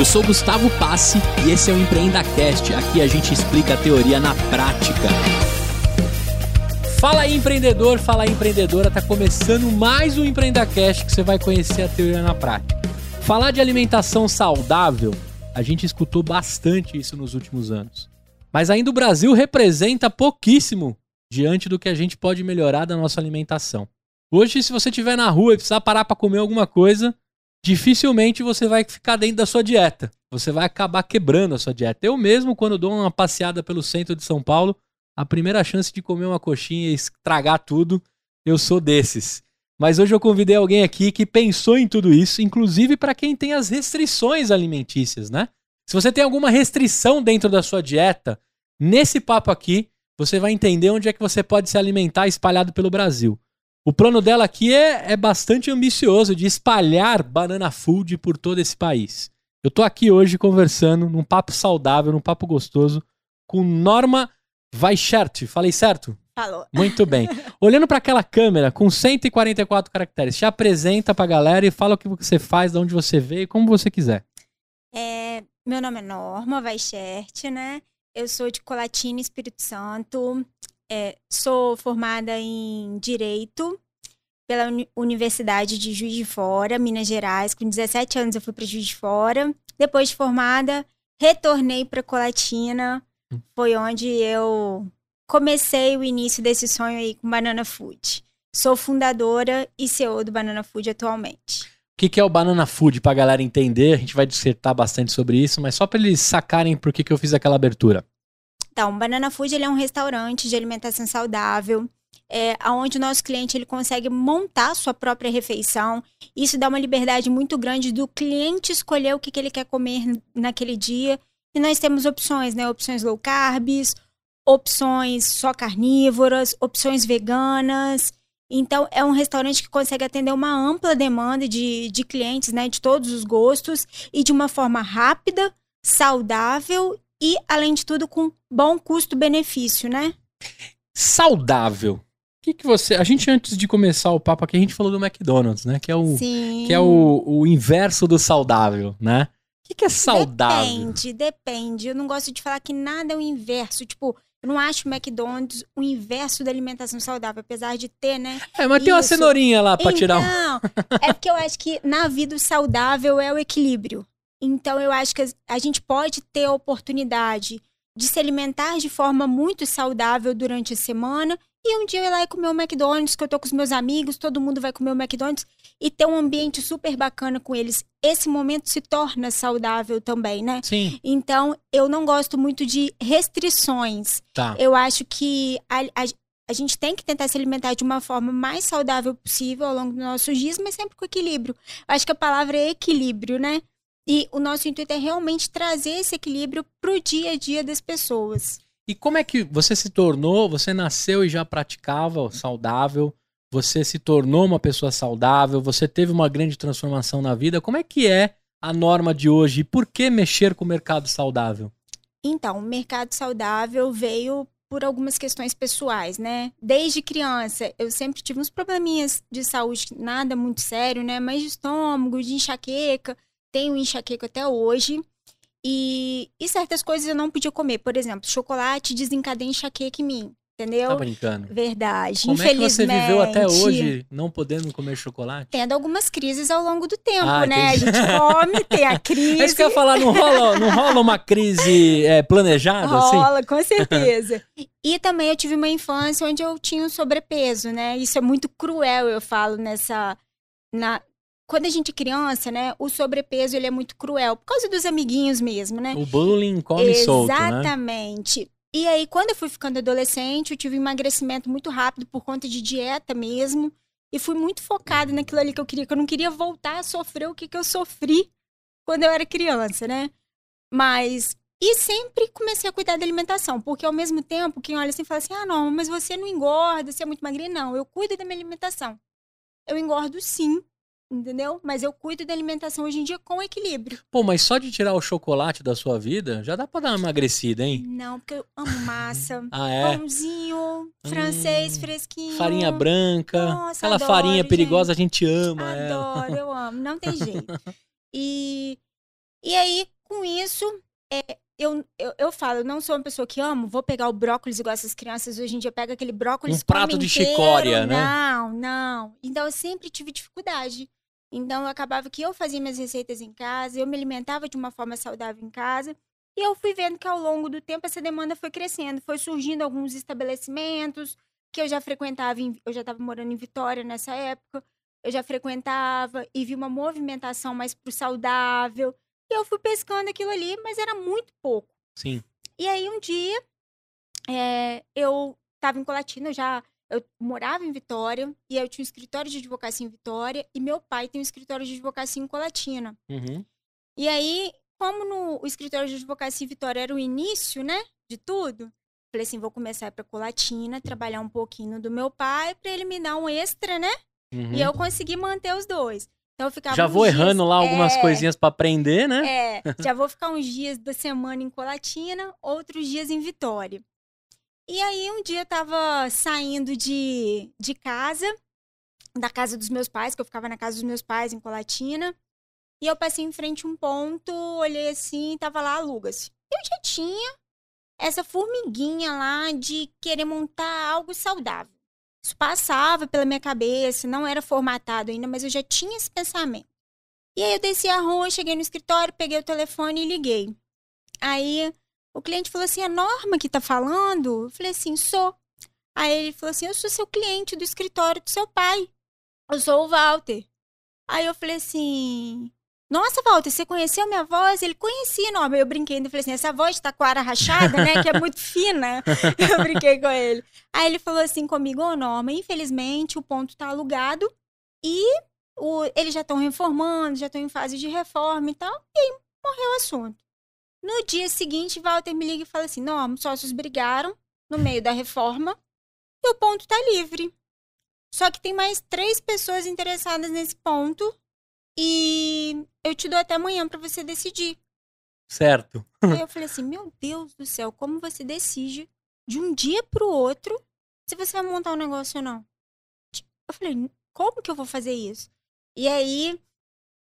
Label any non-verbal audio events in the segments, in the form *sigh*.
Eu sou Gustavo Passe e esse é o EmpreendaCast. Aqui a gente explica a teoria na prática. Fala aí, empreendedor, fala aí, empreendedora. Tá começando mais um EmpreendaCast que você vai conhecer a teoria na prática. Falar de alimentação saudável, a gente escutou bastante isso nos últimos anos. Mas ainda o Brasil representa pouquíssimo diante do que a gente pode melhorar da nossa alimentação. Hoje, se você estiver na rua e precisar parar para comer alguma coisa, dificilmente você vai ficar dentro da sua dieta. Você vai acabar quebrando a sua dieta. Eu mesmo, quando dou uma passeada pelo centro de São Paulo, a primeira chance de comer uma coxinha e estragar tudo, eu sou desses. Mas hoje eu convidei alguém aqui que pensou em tudo isso, inclusive para quem tem as restrições alimentícias, né? Se você tem alguma restrição dentro da sua dieta, nesse papo aqui, você vai entender onde é que você pode se alimentar espalhado pelo Brasil. O plano dela aqui é, é bastante ambicioso de espalhar banana food por todo esse país. Eu tô aqui hoje conversando num papo saudável, num papo gostoso, com Norma Weichert. Falei certo? Falou. Muito bem. *laughs* Olhando para aquela câmera com 144 caracteres, te apresenta pra galera e fala o que você faz, de onde você veio, como você quiser. É, meu nome é Norma Weichert, né? Eu sou de Colatina, Espírito Santo. É, sou formada em Direito pela Uni Universidade de Juiz de Fora, Minas Gerais. Com 17 anos eu fui para Juiz de Fora. Depois de formada, retornei para Colatina. Foi onde eu comecei o início desse sonho aí com Banana Food. Sou fundadora e CEO do Banana Food atualmente. O que, que é o Banana Food para a galera entender? A gente vai dissertar bastante sobre isso, mas só para eles sacarem por que, que eu fiz aquela abertura. Então, Banana Food ele é um restaurante de alimentação saudável, é, onde o nosso cliente ele consegue montar sua própria refeição. Isso dá uma liberdade muito grande do cliente escolher o que, que ele quer comer naquele dia. E nós temos opções, né? Opções low carbs, opções só carnívoras, opções veganas. Então, é um restaurante que consegue atender uma ampla demanda de, de clientes, né? De todos os gostos e de uma forma rápida, saudável e, além de tudo, com bom custo-benefício, né? Saudável. O que, que você. A gente, antes de começar o papo aqui, a gente falou do McDonald's, né? Que é o, Sim. que é o, o inverso do saudável, né? O que, que é saudável? Depende, depende. Eu não gosto de falar que nada é o inverso. Tipo, eu não acho o McDonald's o inverso da alimentação saudável, apesar de ter, né? É, mas tem uma Isso. cenourinha lá pra tirar um. Não, é porque eu acho que na vida o saudável é o equilíbrio. Então eu acho que a gente pode ter a oportunidade de se alimentar de forma muito saudável durante a semana e um dia eu ir lá e comer o McDonald's, que eu tô com os meus amigos, todo mundo vai comer o McDonald's e ter um ambiente super bacana com eles. Esse momento se torna saudável também, né? Sim, Então, eu não gosto muito de restrições. tá. Eu acho que a, a, a gente tem que tentar se alimentar de uma forma mais saudável possível ao longo dos nossos dias, mas sempre com equilíbrio. Eu acho que a palavra é equilíbrio, né? E o nosso intuito é realmente trazer esse equilíbrio pro dia a dia das pessoas. E como é que você se tornou? Você nasceu e já praticava o saudável? Você se tornou uma pessoa saudável? Você teve uma grande transformação na vida? Como é que é a norma de hoje? E por que mexer com o mercado saudável? Então, o mercado saudável veio por algumas questões pessoais, né? Desde criança, eu sempre tive uns probleminhas de saúde, nada muito sério, né? Mas de estômago, de enxaqueca. Tenho enxaqueca até hoje. E, e certas coisas eu não podia comer. Por exemplo, chocolate desencadeia enxaqueca em mim. Entendeu? Tá brincando? Verdade. Como é que você viveu até hoje não podendo comer chocolate? Tendo algumas crises ao longo do tempo, Ah, né? A entendi. gente come, *laughs* tem a crise. É isso que eu ia falar, não rola, não rola uma crise é, planejada, assim? Rola, com *laughs* certeza. e também eu tive uma infância onde eu tinha um sobrepeso, né? Isso é muito cruel, eu falo, nessa. Na, quando a gente é criança, né? O sobrepeso ele é muito cruel, por causa dos amiguinhos mesmo, né? O bullying come solto, né? Exatamente. E aí, quando eu fui ficando adolescente, eu tive um emagrecimento muito rápido por conta de dieta mesmo. E fui muito focada naquilo ali que eu queria, que eu não queria voltar a sofrer o que, que eu sofri quando eu era criança, né? Mas. E sempre comecei a cuidar da alimentação, porque ao mesmo tempo, quem olha assim fala assim: ah, não, mas você não engorda, você é muito magrinha. Não, eu cuido da minha alimentação. Eu engordo sim, entendeu? Mas eu cuido da alimentação hoje em dia com equilíbrio. Pô, mas só de tirar o chocolate da sua vida, já dá pra dar uma emagrecida, hein? Não, porque eu amo massa. *laughs* Ah, é? Pãozinho, francês, Hum, fresquinho. Farinha branca. Nossa, aquela adoro, farinha gente. perigosa, a gente ama ela. Adoro, eu amo, não tem *laughs* jeito. E E aí, com isso, é, eu, eu, eu falo, eu não sou uma pessoa que amo, vou pegar o brócolis igual essas crianças hoje em dia pega aquele brócolis Um prato de inteiro. chicória, né? Não, não. Então eu sempre tive dificuldade. Então acabava que eu fazia minhas receitas em casa, eu me alimentava de uma forma saudável em casa. E eu fui vendo que ao longo do tempo essa demanda foi crescendo, foi surgindo alguns estabelecimentos que eu já frequentava, em- eu já estava morando em Vitória nessa época, eu já frequentava e vi uma movimentação mais pro saudável. E eu fui pescando aquilo ali, mas era muito pouco. Sim. E aí um dia é, eu estava em Colatina, eu já eu morava em Vitória e eu tinha um escritório de advocacia em Vitória e meu pai tem um escritório de advocacia em Colatina. Uhum. E aí, como no o escritório de advocacia em Vitória era o início, né, de tudo, falei assim, vou começar para Colatina, trabalhar um pouquinho do meu pai para ele me dar um extra, né? uhum. E eu consegui manter os dois. Então eu ficava Já vou dias- errando lá algumas É, coisinhas pra aprender, né? é, *laughs* já vou ficar uns dias da semana em Colatina, outros dias em Vitória. E aí, um dia eu tava saindo de, de casa, da casa dos meus pais, que eu ficava na casa dos meus pais em Colatina, e eu passei em frente a um ponto, olhei assim, tava lá, aluga-se. Eu já tinha essa formiguinha lá de querer montar algo saudável. Isso passava pela minha cabeça, não era formatado ainda, mas eu já tinha esse pensamento. E aí eu desci a rua, cheguei no escritório, peguei o telefone e liguei. Aí o cliente falou assim: a Norma que tá falando? Eu falei assim: sou. Aí ele falou assim: eu sou seu cliente do escritório do seu pai. Eu sou o Walter. Aí eu falei assim: nossa, Walter, você conheceu minha voz? Ele conhecia, Norma. Eu brinquei ainda, falei assim: essa voz de taquara rachada, né? Que é muito *laughs* fina. *laughs* Eu brinquei com ele. Aí ele falou assim comigo: ô, Norma, infelizmente o ponto tá alugado e o- eles já estão reformando, já estão em fase de reforma e tal. E aí morreu o assunto. No dia seguinte, Walter me liga e fala assim: Norma, os sócios brigaram no meio da reforma e o ponto tá livre. Só que tem mais três pessoas interessadas nesse ponto e eu te dou até amanhã pra você decidir. Certo. Aí eu falei assim: Meu Deus do céu, como você decide de um dia pro outro se você vai montar um negócio ou não? Eu falei: Como que eu vou fazer isso? E aí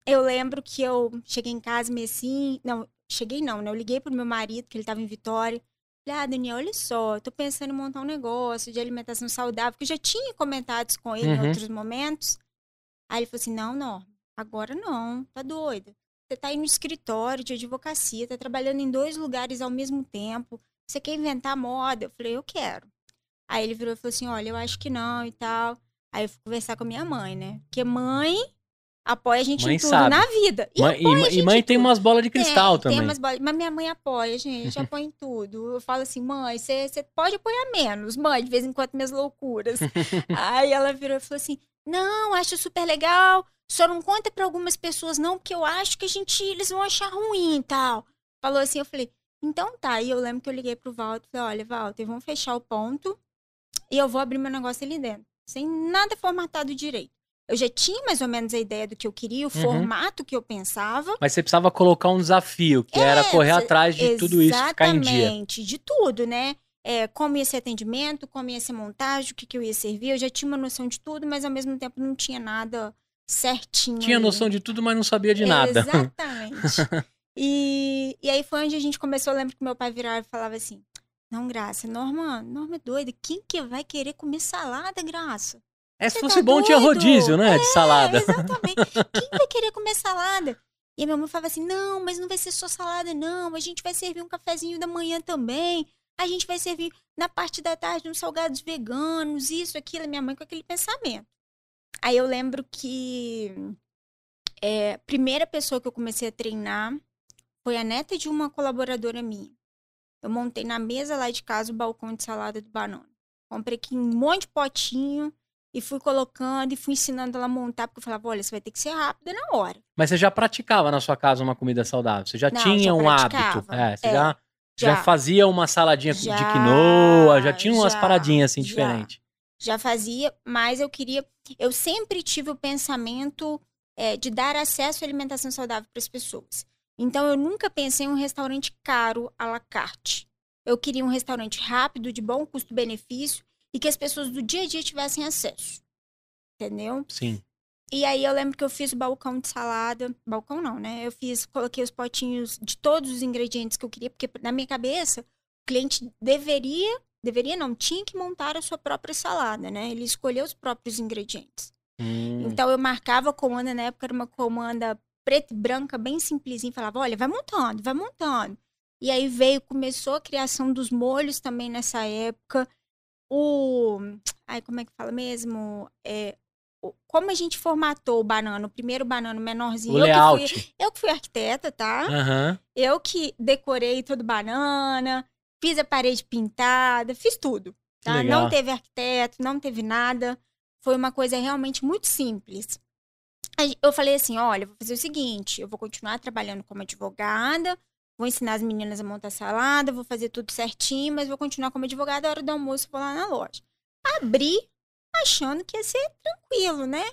eu lembro que eu cheguei em casa meio assim. Não, cheguei não, né? Eu liguei pro meu marido, que ele tava em Vitória. Falei, ah, Daniel, olha só, tô pensando em montar um negócio de alimentação saudável, que eu já tinha comentado isso com ele Uhum. em outros momentos. Aí ele falou assim: não, não, agora não, tá doida. Você tá aí no escritório de advocacia, tá trabalhando em dois lugares ao mesmo tempo. Você quer inventar moda? Eu falei, eu quero. Aí ele virou e falou assim: olha, eu acho que não e tal. Aí eu fui conversar com a minha mãe, né? Porque mãe apoia a gente Mãe em tudo sabe. na vida. E Mãe- e, e mãe em tem umas bolas de cristal Tem, também. Tem umas bolas, mas minha mãe apoia, gente, apoia em tudo. Eu falo assim, mãe, você pode apoiar menos, mãe, de vez em quando minhas loucuras. *laughs* Aí ela virou e falou assim: não, acho super legal, só não conta pra algumas pessoas não, porque eu acho que a gente, eles vão achar ruim e tal. Falou assim, eu falei, então tá. E eu lembro que eu liguei pro Walter, falei, olha, Walter, vamos fechar o ponto e eu vou abrir meu negócio ali dentro, sem nada formatado direito. Eu já tinha mais ou menos a ideia do que eu queria, o Uhum. formato que eu pensava. Mas você precisava colocar um desafio, que era correr atrás de tudo isso, ficar em dia. Exatamente, de tudo, né? É, como ia ser atendimento, como ia ser montagem, o que, que eu ia servir. Eu já tinha uma noção de tudo, mas ao mesmo tempo não tinha nada certinho. Tinha ali. noção de tudo, mas não sabia de nada. Exatamente. *laughs* e, e aí foi onde a gente começou. Eu lembro que meu pai virava e falava assim: Não, Graça, Norma, Norma é doida. Quem que vai querer comer salada, Graça? É, se fosse tá bom, tinha doido? rodízio, né? De salada. É, exatamente. Quem vai querer comer *laughs* salada? E a minha mãe falava assim: não, mas não vai ser só salada, não. A gente vai servir um cafezinho da manhã também. A gente vai servir na parte da tarde uns salgados veganos, isso, aquilo. Minha mãe com aquele pensamento. Aí eu lembro que é, a primeira pessoa que eu comecei a treinar foi a neta de uma colaboradora minha. Eu montei na mesa lá de casa o balcão de salada do banana. Comprei aqui um monte de potinho e fui colocando e fui ensinando ela a montar, porque eu falava, olha, você vai ter que ser rápida na hora. Mas você já praticava na sua casa uma comida saudável? Você já Não, tinha já um hábito? É, você É, já, já já. fazia uma saladinha de Já, quinoa, já tinha umas paradinhas assim já. diferentes. Já fazia, mas eu queria. Eu sempre tive o pensamento é, de dar acesso à alimentação saudável para as pessoas. Então eu nunca pensei em um restaurante caro à la carte. Eu queria um restaurante rápido, de bom custo-benefício e que as pessoas do dia a dia tivessem acesso. Entendeu? Sim. E aí eu lembro que eu fiz o balcão de salada. Balcão não, né? Eu fiz, coloquei os potinhos de todos os ingredientes que eu queria, porque na minha cabeça, o cliente deveria, deveria não, tinha que montar a sua própria salada, né? Ele escolheu os próprios ingredientes. Hum. Então eu marcava a comanda, na época era uma comanda preta e branca, bem simplesinha, falava, olha, vai montando, vai montando. E aí veio, começou a criação dos molhos também nessa época. O. Ai, como é que fala mesmo? É, como a gente formatou o banana, o primeiro banana menorzinho. O eu, que layout. fui, eu que fui arquiteta, tá? Aham. Eu que decorei todo banana, fiz a parede pintada, fiz tudo. Que Tá? legal. Não teve arquiteto, não teve nada. Foi uma coisa realmente muito simples. Eu falei assim: olha, vou fazer o seguinte: eu vou continuar trabalhando como advogada, vou ensinar as meninas a montar salada, vou fazer tudo certinho, mas vou continuar como advogada. A hora do almoço, vou lá na loja. Abri, achando que ia ser tranquilo, né?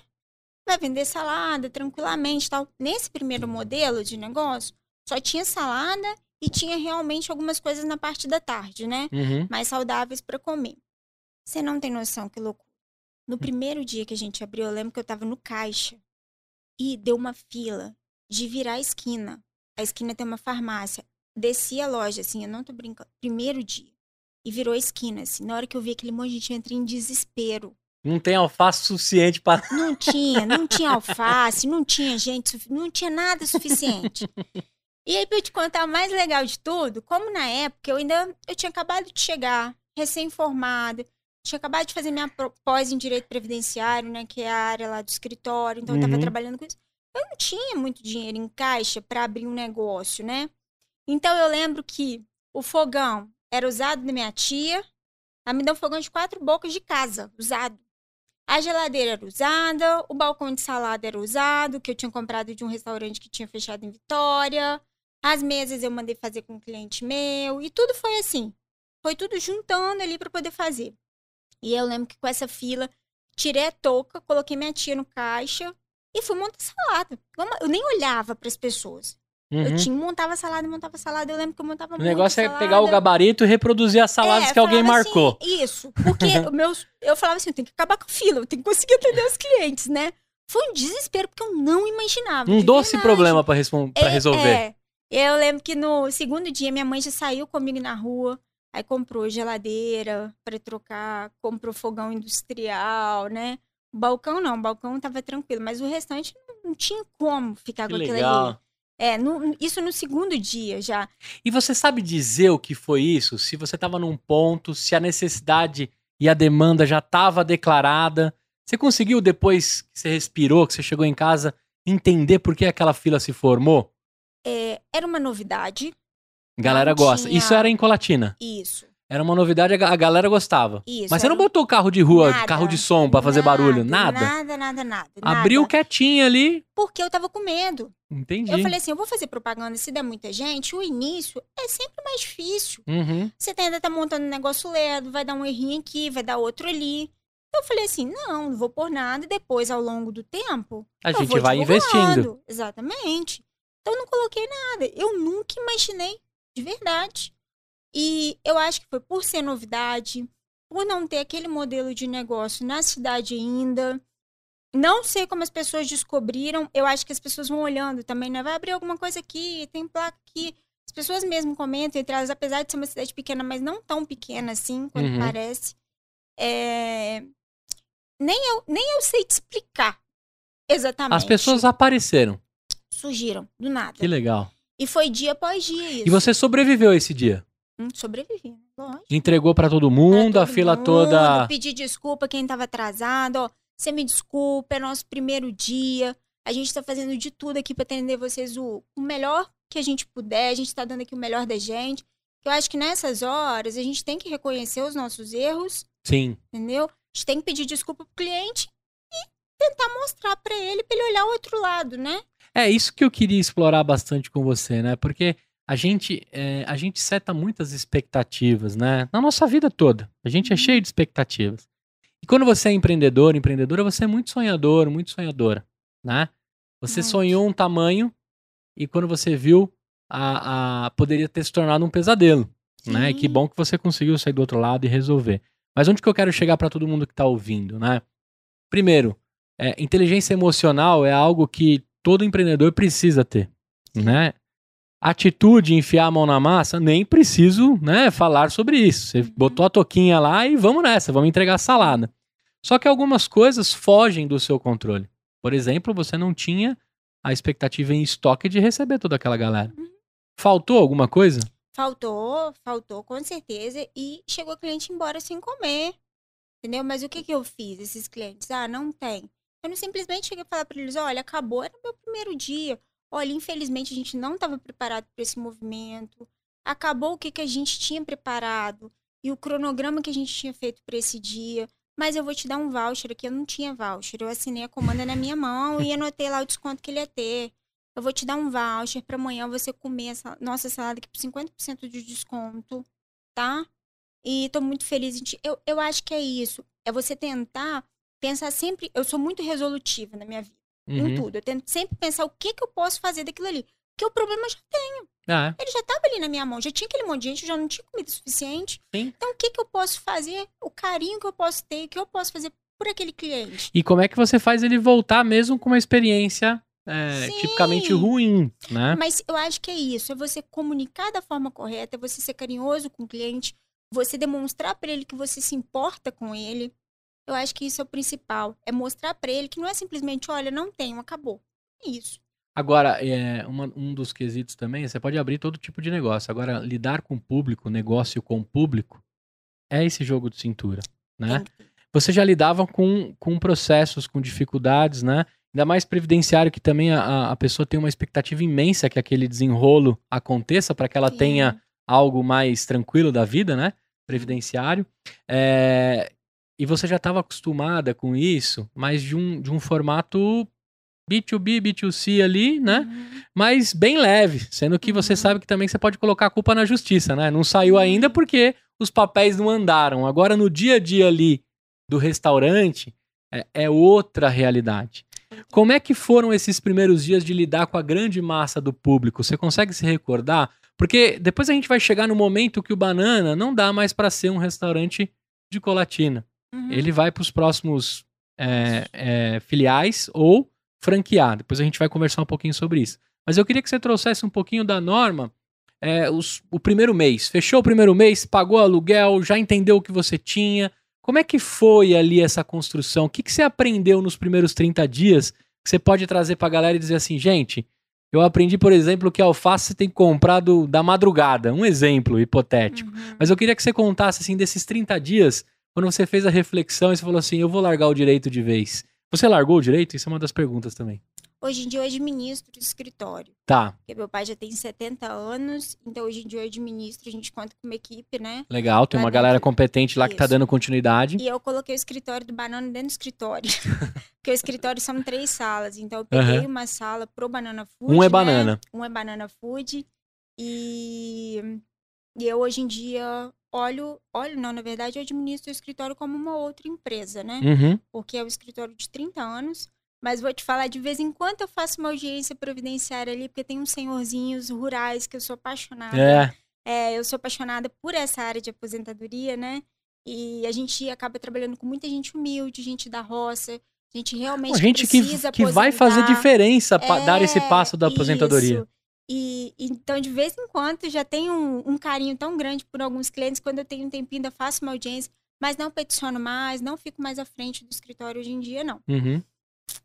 Vai vender salada tranquilamente tal. Nesse primeiro modelo de negócio, só tinha salada e tinha realmente algumas coisas na parte da tarde, né? Uhum. mais saudáveis para comer. Você não tem noção que loucura. No primeiro dia que a gente abriu, eu lembro que eu tava no caixa e deu uma fila de virar a esquina. A esquina tem uma farmácia. Desci a loja, assim, eu não tô brincando. Primeiro dia. E virou a esquina, assim. Na hora que eu vi aquele monte de gente, eu entrei em desespero. Não tem alface suficiente para. *laughs* Não tinha, não tinha alface, não tinha gente, não tinha nada suficiente. E aí, pra eu te contar o mais legal de tudo, como na época eu ainda eu tinha acabado de chegar, recém-formada, tinha acabado de fazer minha pós em direito previdenciário, né, que é a área lá do escritório, então eu Uhum. tava trabalhando com isso. Eu não tinha muito dinheiro em caixa para abrir um negócio, né? Então eu lembro que o fogão era usado da minha tia, ela me deu um fogão de quatro bocas de casa, usado. A geladeira era usada, o balcão de salada era usado, que eu tinha comprado de um restaurante que tinha fechado em Vitória. As mesas eu mandei fazer com um cliente meu, e tudo foi assim. Foi tudo juntando ali para poder fazer. E eu lembro que com essa fila, tirei a touca, coloquei minha tia no caixa e fui montar salada. Eu nem olhava para as pessoas. Eu Uhum. tinha, montava salada, montava salada. Eu lembro que eu montava O negócio é pegar o gabarito e reproduzir as saladas É, que alguém falava marcou. assim, isso. Porque *laughs* meus, eu falava assim, eu tenho que acabar com a fila, eu tenho que conseguir atender os clientes, né? Foi um desespero, porque eu não imaginava. Um doce verdade. problema para É, resolver. é. Eu lembro que no segundo dia, minha mãe já saiu comigo na rua, aí comprou geladeira para trocar, comprou fogão industrial, né? Balcão não, o balcão tava tranquilo, mas o restante não, tinha como ficar Que com aquilo legal. ali. É, no- isso no segundo dia já. E você sabe dizer o que foi isso? Se você estava num ponto, se a necessidade e a demanda já estava declarada. Você conseguiu, depois que você respirou, que você chegou em casa, entender por que aquela fila se formou? É, era uma novidade, galera gosta. tinha- Isso era em Colatina. isso. Era uma novidade, a ga- a galera gostava. Isso. Mas você não botou carro de rua, Nada, carro de som pra fazer barulho? Nada? Nada, nada, nada. Abriu nada. quietinho ali. Porque eu tava com medo. Entendi. Eu falei assim, eu vou fazer propaganda se der muita gente, o início é sempre mais difícil. Uhum. Você ainda tá montando um negócio lerdo, vai dar um errinho aqui, vai dar outro ali. Eu falei assim, não, não vou pôr nada. E depois, ao longo do tempo, A gente vai divulgando. investindo. Exatamente. Então, eu não coloquei nada. Eu nunca imaginei, de verdade. E eu acho que foi por ser novidade, por não ter aquele modelo de negócio na cidade ainda. Não sei como as pessoas descobriram. Eu acho que as pessoas vão olhando também, né? Vai abrir alguma coisa aqui, tem placa aqui. As pessoas mesmo comentam entre elas, apesar de ser uma cidade pequena, mas não tão pequena assim, quanto Uhum. parece. É, Nem, eu, nem eu sei te explicar exatamente. As pessoas apareceram. surgiram do nada. Que legal. E foi dia após dia isso. E você sobreviveu esse dia? Hum, sobrevivi, né? lógico. Entregou pra todo mundo, Pra a todo fila mundo, toda. Pedi desculpa quem tava atrasado, ó. Você me desculpa, é nosso primeiro dia. A gente tá fazendo de tudo aqui pra atender vocês o, o melhor que a gente puder. A gente tá dando aqui o melhor da gente. Eu acho que nessas horas a gente tem que reconhecer os nossos erros, Sim. entendeu? A gente tem que pedir desculpa pro cliente e tentar mostrar pra ele, pra ele olhar o outro lado, né? É isso que eu queria explorar bastante com você, né? Porque a gente, é, a gente seta muitas expectativas, né? Na nossa vida toda. A gente é Uhum. cheio de expectativas. E quando você é empreendedor, empreendedora, você é muito sonhador, muito sonhadora, né? Você sonhou um tamanho e quando você viu, a, a- poderia ter se tornado um pesadelo, né? E que Sim. bom que você conseguiu sair do outro lado e resolver. Mas onde que eu quero chegar para todo mundo que tá ouvindo, né? Primeiro, é, inteligência emocional é algo que todo empreendedor precisa ter, né? Atitude, enfiar a mão na massa, nem preciso, né, falar sobre isso. Você botou a toquinha lá e vamos nessa, vamos entregar a salada. Só que algumas coisas fogem do seu controle. Por exemplo, você não tinha a expectativa em estoque de receber toda aquela galera. Faltou alguma coisa? Faltou, faltou, com certeza. E chegou o cliente embora sem comer. Entendeu? Mas o que, que eu fiz, esses clientes? Ah, não tem. Eu não simplesmente cheguei a falar para eles: olha, acabou, era o meu primeiro dia. Olha, infelizmente a gente não estava preparado para esse movimento. Acabou o que, que a gente tinha preparado e o cronograma que a gente tinha feito para esse dia. Mas eu vou te dar um voucher aqui. Eu não tinha voucher. Eu assinei a comanda na minha mão e *laughs* anotei lá o desconto que ele ia ter. Eu vou te dar um voucher para amanhã você comer essa nossa salada aqui por 50% de desconto, tá? E tô muito feliz. Eu, eu acho que é isso. É você tentar pensar sempre. Eu sou muito resolutiva na minha vida. Uhum. Em tudo. Eu tento sempre pensar o que, que eu posso fazer daquilo ali. Porque o problema eu já tenho. Ah. Ele já estava ali na minha mão, já tinha aquele monte de gente, eu já não tinha comida suficiente. Sim. Então, o que, que eu posso fazer? O carinho que eu posso ter, o que eu posso fazer por aquele cliente. E como é que você faz ele voltar mesmo com uma experiência é, tipicamente ruim, né? Mas eu acho que é isso, é você comunicar da forma correta, é você ser carinhoso com o cliente, você demonstrar para ele que você se importa com ele. Eu acho que isso é o principal, é mostrar para ele que não é simplesmente, olha, não tenho, acabou. É isso. Agora, é, uma, um dos quesitos também, você pode abrir todo tipo de negócio. Agora, lidar com o público, negócio com o público, é esse jogo de cintura, né? Você já lidava com, com processos, com dificuldades, né? Ainda mais previdenciário, que também a, a pessoa tem uma expectativa imensa que aquele desenrolo aconteça para que ela Sim. tenha algo mais tranquilo da vida, né? Previdenciário. É, e você já estava acostumada com isso, mas de um, de um formato B2B, B2C ali, né? Uhum. Mas bem leve, sendo que você uhum. sabe que também você pode colocar a culpa na justiça, né? Não saiu ainda porque os papéis não andaram. Agora, no dia a dia ali do restaurante, é, é outra realidade. Como é que foram esses primeiros dias de lidar com a grande massa do público? Você consegue se recordar? Porque depois a gente vai chegar no momento que o Banana não dá mais para ser um restaurante de colatina. Uhum. Ele vai para os próximos é, é, filiais ou franquear. Depois a gente vai conversar um pouquinho sobre isso. Mas eu queria que você trouxesse um pouquinho da norma. É, os, o primeiro mês. Fechou o primeiro mês, pagou aluguel, já entendeu o que você tinha. Como é que foi ali essa construção? O que, que você aprendeu nos primeiros 30 dias que você pode trazer para a galera e dizer assim, gente, eu aprendi, por exemplo, que a alface tem que comprar do, da madrugada. Um exemplo hipotético. Uhum. Mas eu queria que você contasse, assim, desses 30 dias, quando você fez a reflexão e você falou assim, eu vou largar o direito de vez. Você largou o direito? Isso é uma das perguntas também. Hoje em dia eu administro o escritório. Tá. Porque meu pai já tem 70 anos, então hoje em dia eu administro, a gente conta com uma equipe, né? Legal, tem uma galera competente lá Isso. que tá dando continuidade. E eu coloquei o escritório do Banana dentro do escritório. *laughs* Porque o escritório são três salas, então eu peguei uhum. uma sala pro Banana Food. Um é né? banana. Um é Banana Food. E, e eu hoje em dia olho, olho, não, na verdade, eu administro o escritório como uma outra empresa, né? Uhum. Porque é um escritório de 30 anos. Mas vou te falar, de vez em quando eu faço uma audiência providenciária ali, porque tem uns senhorzinhos rurais que eu sou apaixonada. É. é. Eu sou apaixonada por essa área de aposentadoria, né? E a gente acaba trabalhando com muita gente humilde, gente da roça, gente realmente gente precisa que, que vai fazer diferença é, dar esse passo da aposentadoria. Isso. E então, de vez em quando, já tenho um, um, carinho tão grande por alguns clientes. Quando eu tenho um tempinho, ainda faço uma audiência, mas não peticiono mais, não fico mais à frente do escritório hoje em dia, não. Uhum.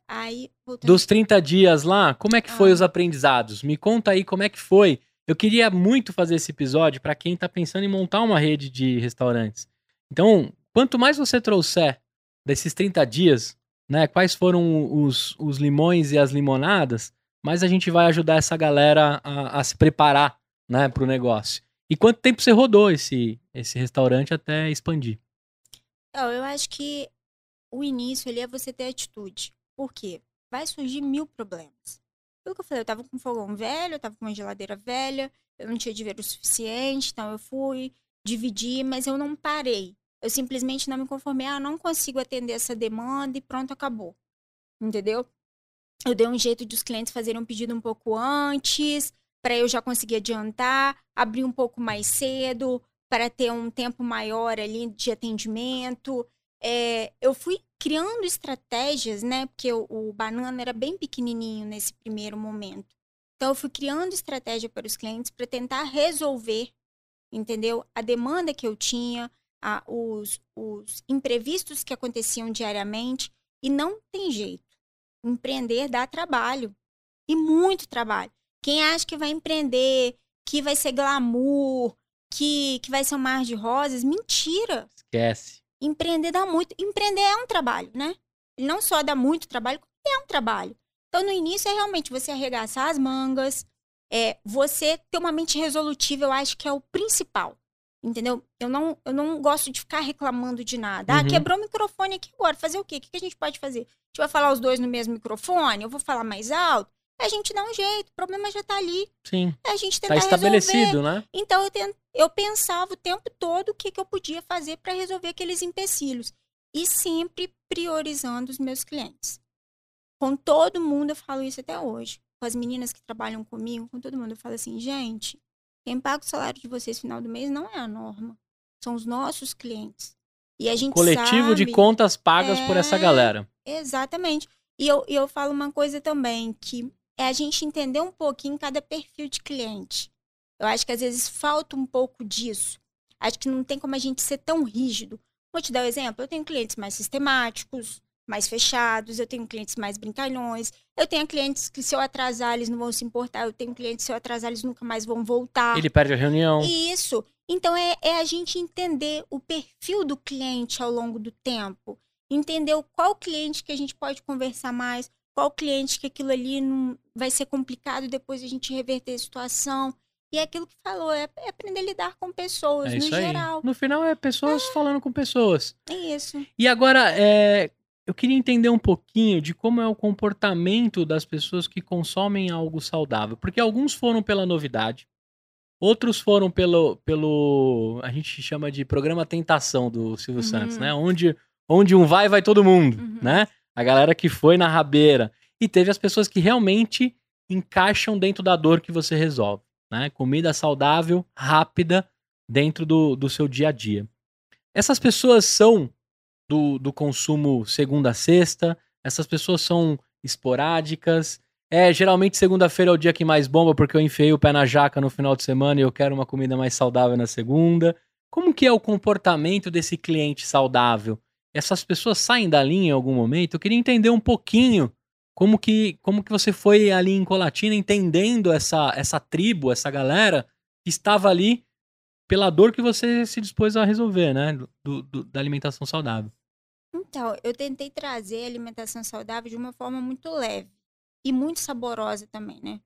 Aí, Dos 30 dias lá, como é que foi ah. os aprendizados? Me conta aí como é que foi. Eu queria muito fazer esse episódio para quem está pensando em montar uma rede de restaurantes. Então, quanto mais você trouxer desses 30 dias, né, quais foram os, os limões e as limonadas, mais a gente vai ajudar essa galera a, a se preparar né, para o negócio. E quanto tempo você rodou esse, esse restaurante até expandir? Então, eu acho que o início ali é você ter atitude. Por quê? Vai surgir mil problemas. Pelo que eu falei, eu tava com fogão velho, eu tava com uma geladeira velha, eu não tinha dinheiro suficiente, então eu fui, dividi, mas eu não parei. Eu simplesmente não me conformei, ah, não consigo atender essa demanda e pronto, acabou. Entendeu? Eu dei um jeito de os clientes fazerem um pedido um pouco antes, para eu já conseguir adiantar, abrir um pouco mais cedo, para ter um tempo maior ali de atendimento. é, eu fui criando estratégias, né? Porque o, o banana era bem pequenininho nesse primeiro momento. Então, eu fui criando estratégia para os clientes para tentar resolver, entendeu? A demanda que eu tinha, a, os, os imprevistos que aconteciam diariamente. E não tem jeito. Empreender dá trabalho. E muito trabalho. Quem acha que vai empreender, que vai ser glamour, que, que vai ser um mar de rosas, mentira. Esquece. Empreender dá muito. Empreender é um trabalho, né? Não só dá muito trabalho, como é um trabalho. Então, no início, é realmente você arregaçar as mangas, é, você ter uma mente resolutiva, eu acho que é o principal. Entendeu? Eu não, eu não gosto de ficar reclamando de nada. Ah, Uhum. quebrou o microfone aqui agora. Fazer o quê? O que que a gente pode fazer? A gente vai falar os dois no mesmo microfone? Eu vou falar mais alto? A gente dá um jeito. O problema já tá ali. Sim. É a gente Tá tentar estabelecido, resolver. né? Então, eu, tent- eu pensava o tempo todo o que, que eu podia fazer para resolver aqueles empecilhos. E sempre priorizando os meus clientes. Com todo mundo, eu falo isso até hoje. Com as meninas que trabalham comigo, com todo mundo, eu falo assim, gente, quem paga o salário de vocês no final do mês não é a norma. São os nossos clientes. E a gente Coletivo de sabe- contas pagas por essa É. galera. Exatamente. E eu, eu falo uma coisa também, que é a gente entender um pouquinho cada perfil de cliente. Eu acho que às vezes falta um pouco disso. Acho que não tem como a gente ser tão rígido. Vou te dar um exemplo. Eu tenho clientes mais sistemáticos, mais fechados, eu tenho clientes mais brincalhões, eu tenho clientes que se eu atrasar eles não vão se importar, eu tenho clientes que se eu atrasar eles nunca mais vão voltar. Ele perde a reunião. Isso. Então é, é a gente entender o perfil do cliente ao longo do tempo. Entender qual cliente que a gente pode conversar mais, qual cliente que aquilo ali não vai ser complicado depois a gente reverter a situação. E é aquilo que falou, é, é aprender a lidar com pessoas É no aí. geral. No final é pessoas falando com pessoas. É isso. E agora, é, eu queria entender um pouquinho de como é o comportamento das pessoas que consomem algo saudável. Porque alguns foram pela novidade, outros foram pelo, pelo a gente chama de programa Tentação do Silvio Uhum. Santos, né? Onde, onde um vai, vai todo mundo, Uhum. né? A galera que foi na rabeira. E teve as pessoas que realmente encaixam dentro da dor que você resolve, né? Comida saudável, rápida, dentro do, do seu dia a dia. Essas pessoas são do, do consumo segunda a sexta, essas pessoas são esporádicas. É, geralmente segunda-feira é o dia que mais bomba porque eu enfiei o pé na jaca no final de semana e eu quero uma comida mais saudável na segunda. Como que é o comportamento desse cliente saudável? Essas pessoas saem da linha em algum momento? Eu queria entender um pouquinho como que, como que você foi ali em Colatina entendendo essa, essa tribo, essa galera que estava ali pela dor que você se dispôs a resolver, né? Do, do- da alimentação saudável. Então, eu tentei trazer a alimentação saudável de uma forma muito leve e muito saborosa também, né?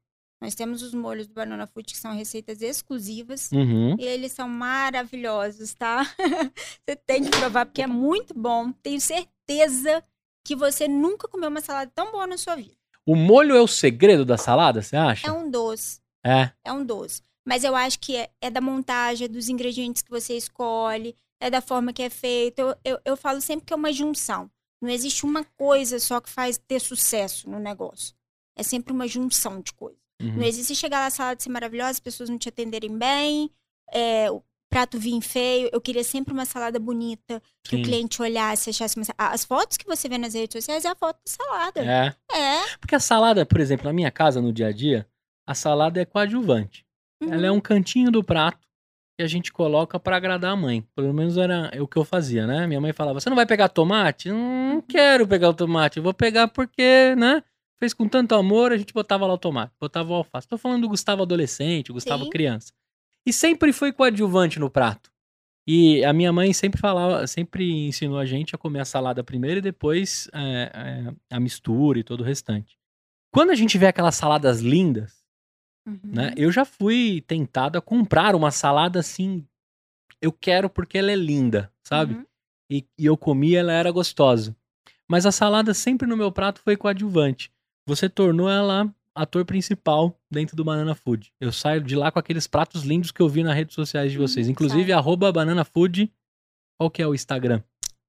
Nós temos os molhos do Banana Food, que são receitas exclusivas. Uhum. E eles são maravilhosos, tá? *laughs* você tem que provar, porque é muito bom. Tenho certeza que você nunca comeu uma salada tão boa na sua vida. O molho é o segredo da salada, você acha? É um doce, É. é um doce. Mas eu acho que é, é da montagem, é dos ingredientes que você escolhe, é da forma que é feito. Eu, eu, eu falo sempre que é uma junção. Não existe uma coisa só que faz ter sucesso no negócio. É sempre uma junção de coisas. Uhum. Não existe chegar lá, a salada ser maravilhosa, as pessoas não te atenderem bem, é, o prato vir feio. Eu queria sempre uma salada bonita, que Sim. o cliente olhasse, achasse uma... As fotos que você vê nas redes sociais é a foto da salada. É. É. Porque a salada, por exemplo, na minha casa, no dia a dia, a salada é coadjuvante. Ela é Uhum. um cantinho do prato que a gente coloca pra agradar a mãe. Pelo menos era o que eu fazia, né? Minha mãe falava: Você não vai pegar tomate? Não quero pegar o tomate. Eu vou pegar porque, né? Fez com tanto amor, a gente botava lá o tomate, botava o alface. Tô falando do Gustavo adolescente, Gustavo Sim. criança. E sempre foi coadjuvante no prato. E a minha mãe sempre falava, sempre ensinou a gente a comer a salada primeiro e depois é, é, a mistura e todo o restante. Quando a gente vê aquelas saladas lindas, Uhum. né? Eu já fui tentado a comprar uma salada assim. Eu quero porque ela é linda, sabe? Uhum. E, e eu comi e ela era gostosa. Mas a salada sempre no meu prato foi coadjuvante. Você tornou ela ator principal dentro do Banana Food. Eu saio de lá com aqueles pratos lindos que eu vi nas redes sociais de Hum, vocês. Inclusive, sai. arroba Banana Food. Qual que é o Instagram?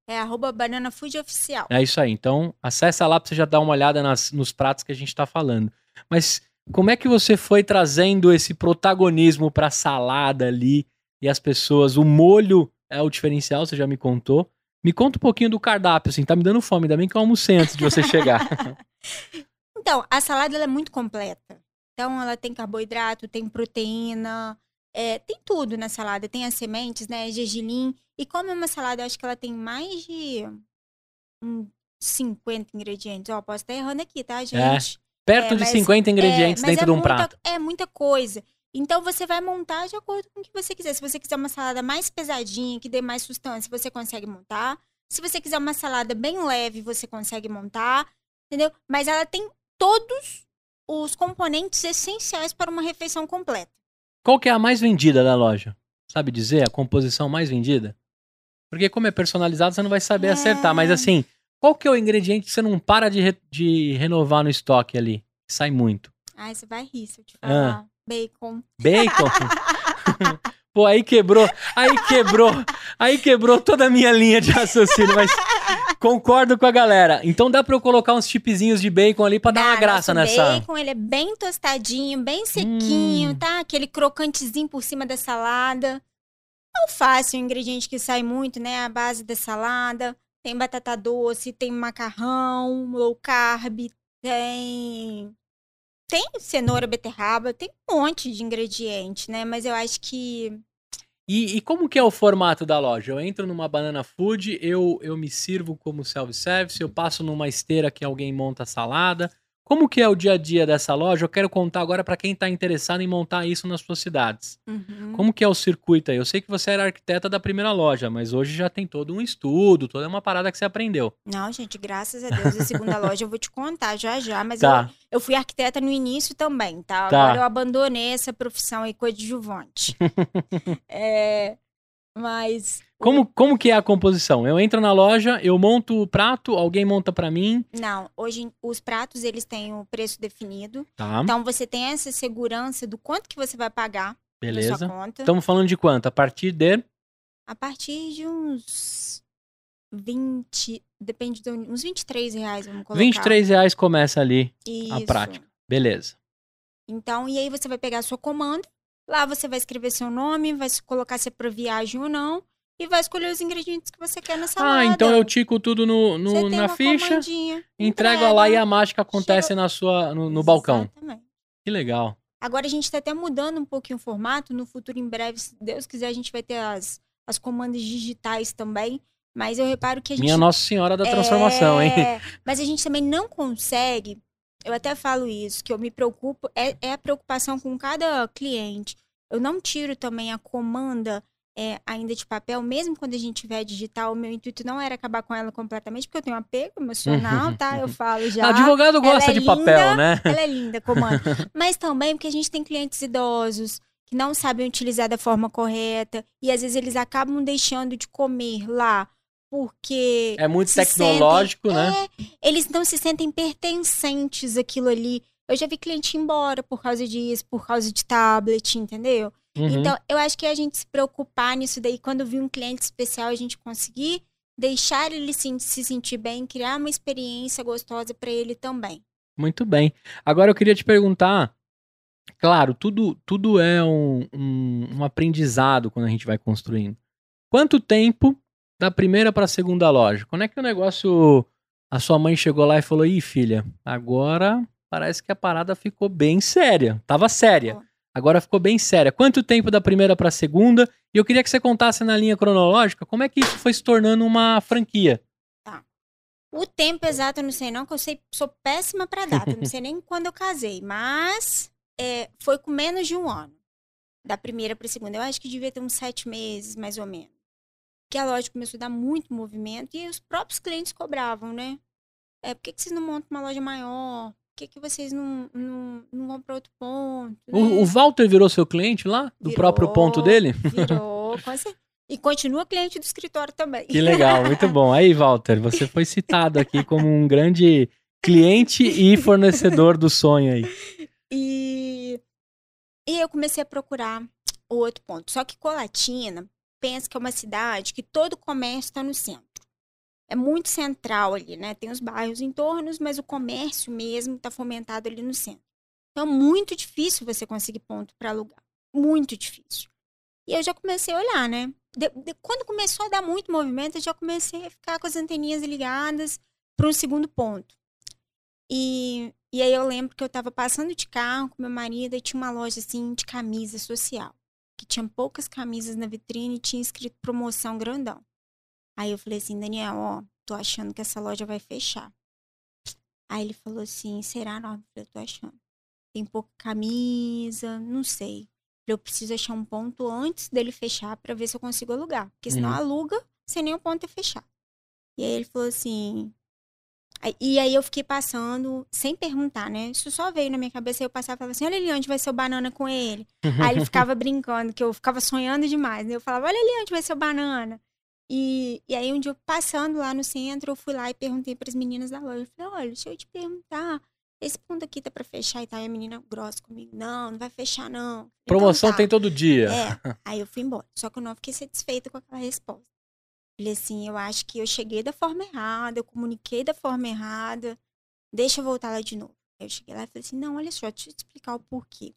É arroba Banana Food Oficial. É isso aí. Então, acessa lá pra você já dar uma olhada nas- nos pratos que a gente tá falando. Mas como é que você foi trazendo esse protagonismo pra salada ali e as pessoas? O molho é o diferencial, você já me contou. Me conta um pouquinho do cardápio, assim, tá me dando fome, ainda bem que eu almocei antes de você chegar. *laughs* *laughs* então, a salada é muito completa. Então, ela tem carboidrato, tem proteína, é, tem tudo na salada. Tem as sementes, né? Gergelim. E como é uma salada, eu acho que ela tem mais de um, 50 ingredientes. Ó, posso estar errando aqui, tá, É, gente? perto É, de mas- 50 ingredientes É, dentro é de um muita- prato. É muita coisa. Então você vai montar de acordo com o que você quiser. Se você quiser uma salada mais pesadinha, que dê mais sustância, você consegue montar. Se você quiser uma salada bem leve, você consegue montar. Entendeu? Mas ela tem todos os componentes essenciais para uma refeição completa. Qual que é a mais vendida da loja? Sabe dizer a composição mais vendida? Porque como é personalizado, você não vai saber É. acertar. Mas assim, qual que é o ingrediente que você não para de, re- de renovar no estoque ali? Que sai muito. Ai, você vai rir se eu te Ah. falar. Bacon. Bacon? *laughs* *laughs* Pô, aí quebrou, aí quebrou, aí quebrou toda a minha linha de raciocínio, mas concordo com a galera. Então dá pra eu colocar uns chipzinhos de bacon ali pra dar uma Dá, graça nessa. bacon, ele é bem tostadinho, bem sequinho, Hum. tá? Aquele crocantezinho por cima da salada. Alface é um ingrediente que sai muito, né? A base da salada. Tem batata doce, tem macarrão, low carb, tem... Tem cenoura, beterraba, tem um monte de ingrediente, né? Mas eu acho que... E, e como que é o formato da loja? Eu entro numa banana food, eu, eu me sirvo como self-service, eu passo numa esteira que alguém monta salada. Como que é o dia a dia dessa loja? Eu quero contar agora pra quem tá interessado em montar isso nas suas cidades. Uhum. Como que é o circuito aí? Eu sei que você era arquiteta da primeira loja, mas hoje já tem todo um estudo, toda uma parada que você aprendeu. Não, gente, graças a Deus, a segunda *laughs* loja eu vou te contar já já, mas Tá. eu, eu fui arquiteta no início também, tá? Tá. Agora eu abandonei essa profissão aí coadjuvante. *laughs* é, mas Como, como que é a composição? Eu entro na loja, eu monto o prato, alguém monta pra mim, não, hoje os pratos eles têm o preço definido, tá? então você tem essa segurança do quanto que você vai pagar Beleza. sua conta. Estamos falando de quanto? A partir de A partir de uns 20, depende de uns 23 reais, vamos colocar. 23 reais começa ali a Isso. prática. Beleza. Então, e aí você vai pegar a sua comanda, lá você vai escrever seu nome, vai colocar se é pra viagem ou não, e vai escolher os ingredientes que você quer na salada. Ah, então eu tico tudo no, no- na ficha, entrego entrega. lá e a mágica acontece na sua, no, no balcão. Exatamente. Que legal. Agora a gente tá até mudando um pouquinho o formato, no futuro, em breve, se Deus quiser, a gente vai ter as, as comandas digitais também, mas eu reparo que a gente... Minha Nossa Senhora da Transformação, hein? É, Mas a gente também não consegue, eu até falo isso, que eu me preocupo, é, é a preocupação com cada cliente. Eu não tiro também a comanda é, ainda de papel, mesmo quando a gente tiver digital, o meu intuito não era acabar com ela completamente, porque eu tenho um apego emocional, tá? Eu falo já. Advogado gosta é de linda. papel, né? Ela é linda, comanda. *laughs* Mas também porque a gente tem clientes idosos que não sabem utilizar da forma correta e às vezes eles acabam deixando de comer lá porque É muito tecnológico, sentem- né? é, eles não se sentem pertencentes àquilo ali. Eu já vi cliente ir embora por causa disso, por causa de tablet, entendeu? Uhum. Então, eu acho que a gente se preocupar nisso daí, quando vir um cliente especial, a gente conseguir deixar ele se, se sentir bem, criar uma experiência gostosa para ele também. Muito bem. Agora eu queria te perguntar, claro, tudo, tudo é um, um, um aprendizado quando a gente vai construindo. Quanto tempo da primeira para a segunda loja? Quando é que o negócio, a sua mãe chegou lá e falou, ih filha, agora parece que a parada ficou bem séria. Tava séria. Ó. Agora ficou bem séria. Quanto tempo da primeira para a segunda? E eu queria que você contasse na linha cronológica como é que isso foi se tornando uma franquia. O tempo exato eu não sei não, que eu sei, sou péssima para data, não sei *laughs* nem quando eu casei, mas é, foi com menos de um ano, da primeira para segunda. Eu acho que devia ter uns sete meses, mais ou menos. Porque a loja começou a dar muito movimento e os próprios clientes cobravam, né? É, por que, que vocês não montam uma loja maior? Por que, que vocês não, não, não vão para outro ponto? né? O, o Walter virou seu cliente lá? Do Virou, próprio ponto dele? Virou, com certeza. E continua cliente do escritório também. Que legal, muito bom. Aí, Walter, você foi citado aqui como um grande cliente e fornecedor do sonho aí. E, e eu comecei a procurar o outro ponto. Só que Colatina, pensa que é uma cidade que todo o comércio está no centro. É muito central ali, né? Tem os bairros em torno, mas o comércio mesmo está fomentado ali no centro. Então é muito difícil você conseguir ponto para alugar. Muito difícil. E eu já comecei a olhar, né? de- de- quando começou a dar muito movimento, eu já comecei a ficar com as anteninhas ligadas para um segundo ponto. E, e aí eu lembro que eu tava passando de carro com meu marido e tinha uma loja assim de camisa social. Que tinha poucas camisas na vitrine e tinha escrito promoção grandão. Aí eu falei assim, Daniel, ó, tô achando que essa loja vai fechar. Aí ele falou assim, será não? Eu falei, eu tô achando. Tem pouca camisa, não sei. Eu preciso achar um ponto antes dele fechar pra ver se eu consigo alugar. Porque senão Uhum. aluga sem nem o ponto ter fechar. E aí ele falou assim. E aí eu fiquei passando, sem perguntar, né? Isso só veio na minha cabeça. Aí eu passava e falava assim: olha ali onde vai ser o banana com ele. Aí ele *laughs* ficava brincando, que eu ficava sonhando demais. Né? Eu falava, olha ali onde vai ser o banana. E, e aí um dia eu passando lá no centro, eu fui lá e perguntei para as meninas da loja. Eu falei, olha, deixa eu te perguntar. Esse ponto aqui tá pra fechar e tal. E a menina grossa comigo. Não, não vai fechar, não. "Então Promoção tá." tem todo dia. É. *laughs* Aí eu fui embora. Só que eu não fiquei satisfeita com aquela resposta. Falei assim, eu acho que eu cheguei da forma errada, eu comuniquei da forma errada. Deixa eu voltar lá de novo. Aí eu cheguei lá e falei assim, não, olha só, deixa eu te explicar o porquê.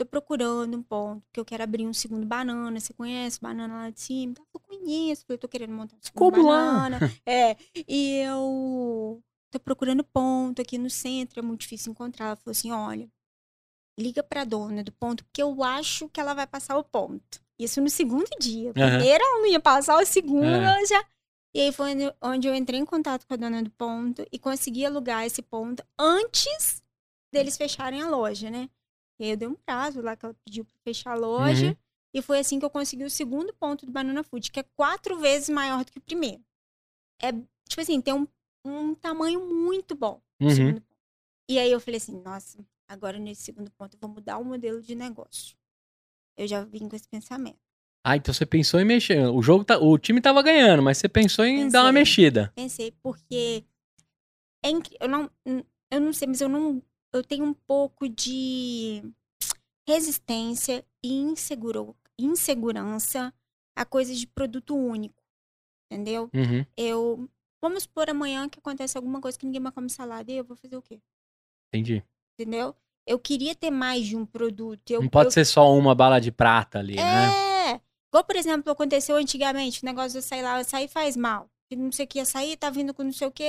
Tô procurando um ponto, que eu quero abrir um segundo banana. Você conhece banana lá de cima? Eu conheço, eu tô querendo montar um segundo Como lá? banana. *laughs* É, e eu tô procurando ponto aqui no centro, é muito difícil encontrar. Ela falou assim, olha, liga pra dona do ponto, porque eu acho que ela vai passar o ponto. Isso no segundo dia. Primeiro ela não ia passar, o segundo É. ela já... E aí foi onde- onde eu entrei em contato com a dona do ponto e consegui alugar esse ponto antes deles fecharem a loja, né? E aí eu dei um prazo lá que ela pediu pra fechar a loja. Uhum. E foi assim que eu consegui o segundo ponto do Banana Food, que é quatro vezes maior do que o primeiro. É, tipo assim, tem um, um tamanho muito bom. Uhum. E aí eu falei assim, nossa, agora nesse segundo ponto eu vou mudar o modelo de negócio. Eu já vim com esse pensamento. Ah, então você pensou em mexer. O jogo tá, o time tava ganhando, mas você pensou em dar uma Pensei. mexida. Pensei, porque é incri- eu não, eu não sei, mas eu não, eu tenho um pouco de resistência e inseguro, insegurança a coisas de produto único, entendeu? Uhum. Eu, vamos supor amanhã que acontece alguma coisa que ninguém mais come salada e eu vou fazer o quê? Entendi. Entendeu? Eu queria ter mais de um produto. Eu, Não pode eu, ser só uma bala de prata ali, né? É. Igual, por exemplo, aconteceu antigamente, o negócio do açaí lá, o açaí faz mal. Que Não sei o que, açaí tá vindo com não sei o que.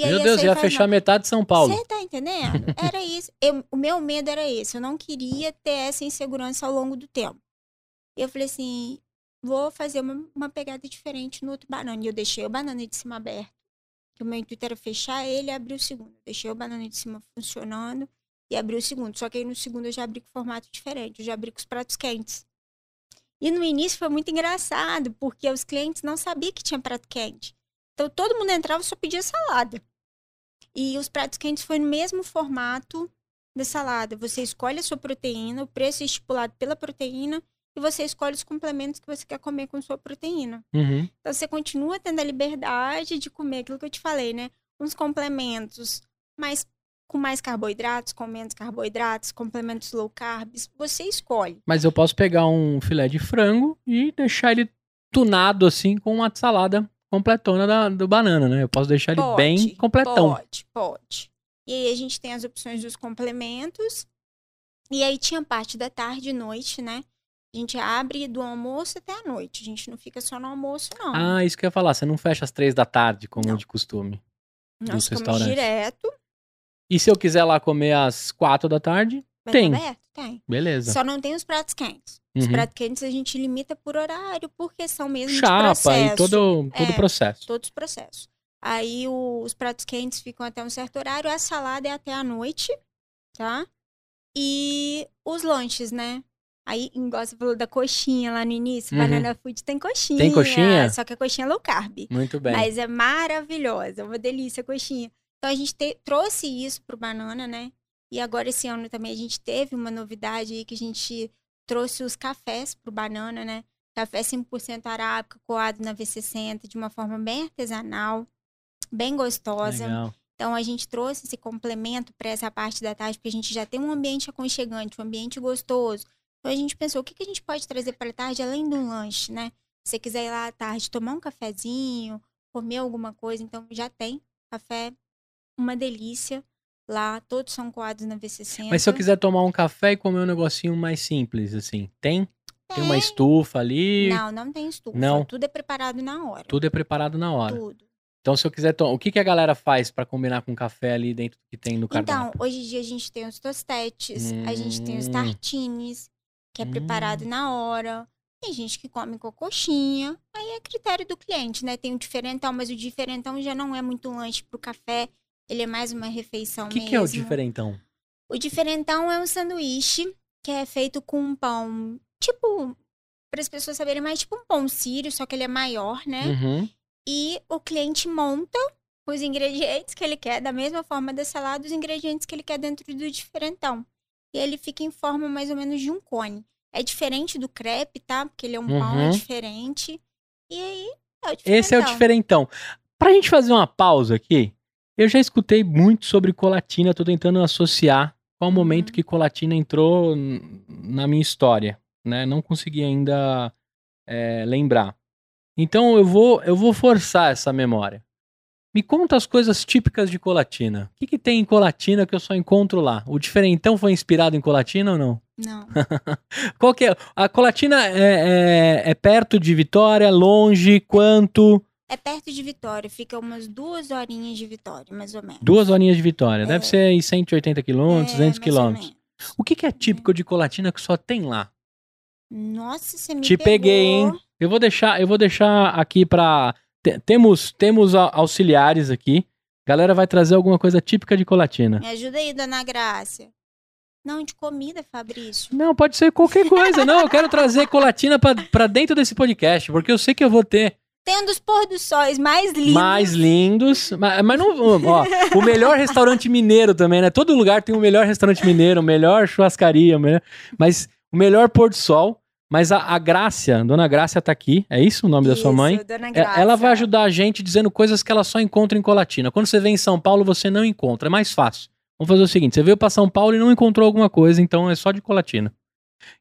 E Meu Deus, ia fechar mal. metade de São Paulo. Você tá entendendo? Era isso. Eu- o meu medo era esse. Eu não queria ter essa insegurança ao longo do tempo. Eu falei assim: vou fazer uma, uma pegada diferente no outro banana. E eu deixei o banana de cima aberto. Que o meu intuito era fechar ele e abrir o segundo. Eu deixei o banana de cima funcionando e abri o segundo. Só que aí no segundo eu já abri com formato diferente. Eu já abri com os pratos quentes. E no início foi muito engraçado, porque os clientes não sabiam que tinha prato quente. Então todo mundo entrava e só pedia salada. E os pratos quentes foi no mesmo formato da salada. Você escolhe a sua proteína, o preço é estipulado pela proteína, e você escolhe os complementos que você quer comer com sua proteína. Uhum. Então você continua tendo a liberdade de comer aquilo que eu te falei, né? Uns complementos mais com mais carboidratos, com menos carboidratos, complementos low carbs, você escolhe. Mas eu posso pegar um filé de frango e deixar ele tunado assim com uma salada completona da- do banana, né? Eu posso deixar ele bem completão. Pode, pode. E aí a gente tem as opções dos complementos. E aí tinha parte da tarde e noite, né? A gente abre do almoço até a noite. A gente não fica só no almoço, não. Ah, isso que eu ia falar. Você não fecha às três da tarde, como Não. de costume. Nós ficamos restaurantes. direto. E se eu quiser lá comer às quatro da tarde, Vai Tem. tá aberto? Tem. beleza. Só não tem os pratos quentes. Os Uhum. pratos quentes a gente limita por horário, por questão mesmo de Chapa processo. e todo, todo o É. processo. Todos os processos. Aí o- os pratos quentes ficam até um certo horário, a salada é até a noite, tá? E os lanches, né? Aí, igual você falou da coxinha lá no início, Uhum. Banana Food tem coxinha. Tem coxinha? Só que a coxinha é low carb. Muito bem. Mas é maravilhosa, uma delícia a coxinha. Então a gente te- trouxe isso pro banana, né? E agora esse ano também a gente teve uma novidade aí que a gente trouxe os cafés pro banana, né? Café 100% arábica, coado na V60, de uma forma bem artesanal, bem gostosa. Legal. Então a gente trouxe esse complemento para essa parte da tarde, porque a gente já tem um ambiente aconchegante, um ambiente gostoso. Então a gente pensou, o que, que a gente pode trazer para a tarde além um lanche, né? Se você quiser ir lá à tarde tomar um cafezinho, comer alguma coisa, então já tem café, uma delícia. Lá, todos são coados na V60. Mas se eu quiser tomar um café e comer um negocinho mais simples, assim, tem? Tem uma estufa ali? Não, não tem estufa. Não. Tudo é preparado na hora. Tudo é preparado na hora. Tudo. Então, se eu quiser tomar. O que, que a galera faz pra combinar com café ali dentro que tem no Então, cardápio? hoje em dia a gente tem os tostetes, a gente tem os Hum. tartines, que é preparado na hora. Tem gente que come com coxinha. Aí é critério do cliente, né? Tem o diferentão, mas o diferentão já não é muito lanche pro café. Ele é mais uma refeição O que, mesmo. que é o diferentão? O diferentão é um sanduíche que é feito com um pão, tipo, para as pessoas saberem mais, tipo um pão sírio, só que ele é maior, né? Uhum. E o cliente monta os ingredientes que ele quer, da mesma forma da salada, os ingredientes que ele quer dentro do diferentão. E ele fica em forma mais ou menos de um cone. É diferente do crepe, tá? Porque ele é um pão, é Uhum. diferente. E aí, é o Esse é o diferentão. diferentão. Pra gente fazer uma pausa aqui, eu já escutei muito sobre colatina, tô tentando associar qual o momento Uhum. que colatina entrou na minha história, né? Não consegui ainda é, lembrar. Então eu vou, eu vou forçar essa memória. Me conta as coisas típicas de colatina. O que, que tem em colatina que eu só encontro lá? O diferentão foi inspirado em colatina ou não? Não. *laughs* Qual que é? A colatina é, é- é perto de Vitória, longe, quanto? É perto de Vitória, fica umas duas horinhas de Vitória, mais ou menos. Duas horinhas de Vitória. Deve É. ser aí 180 quilômetros, É, 200 mais ou quilômetros. O que, que é típico de colatina que só tem lá? Nossa, você me Te pegou. peguei, hein? Eu vou deixar, eu vou deixar aqui pra. te- temos, temos a- auxiliares aqui. Galera vai trazer alguma coisa típica de colatina. Me ajuda aí, dona Grácia. Não, de comida, Fabrício. Não, pode ser qualquer coisa. Não, eu quero trazer colatina pra dentro desse podcast, porque eu sei que eu vou ter Tem um dos pôr dos sóis mais lindos. mais lindos. Mas, mas não. Ó, o melhor restaurante mineiro também, né? Todo lugar tem o melhor restaurante mineiro, o melhor churrascaria, o melhor, mas o melhor pôr do sol. Mas a, a Grácia, Dona Grácia tá aqui, é isso o nome da sua Isso, mãe? Dona É, Grácia. Ela vai ajudar a gente dizendo coisas que ela só encontra em Colatina. Quando você vem em São Paulo, você não encontra. É mais fácil. Vamos fazer o seguinte: você veio pra São Paulo e não encontrou alguma coisa, então é só de Colatina.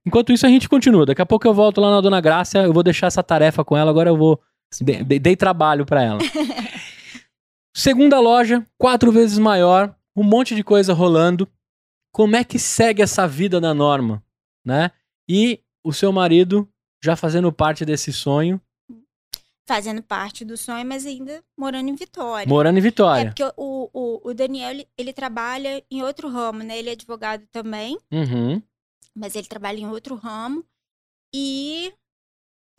Enquanto isso, a gente continua. Daqui a pouco eu volto lá na Dona Grácia, eu vou deixar essa tarefa com ela, agora eu vou. De- de- dei trabalho pra ela. *laughs* Segunda loja, quatro vezes maior, um monte de coisa rolando. Como é que segue essa vida da norma, né? E o seu marido já fazendo parte desse sonho, Fazendo parte do sonho, mas ainda morando em Vitória. morando em É Vitória. porque o, o, o Daniel, ele, ele trabalha em outro ramo, né? Ele é advogado também, Uhum. mas ele trabalha em outro ramo. E,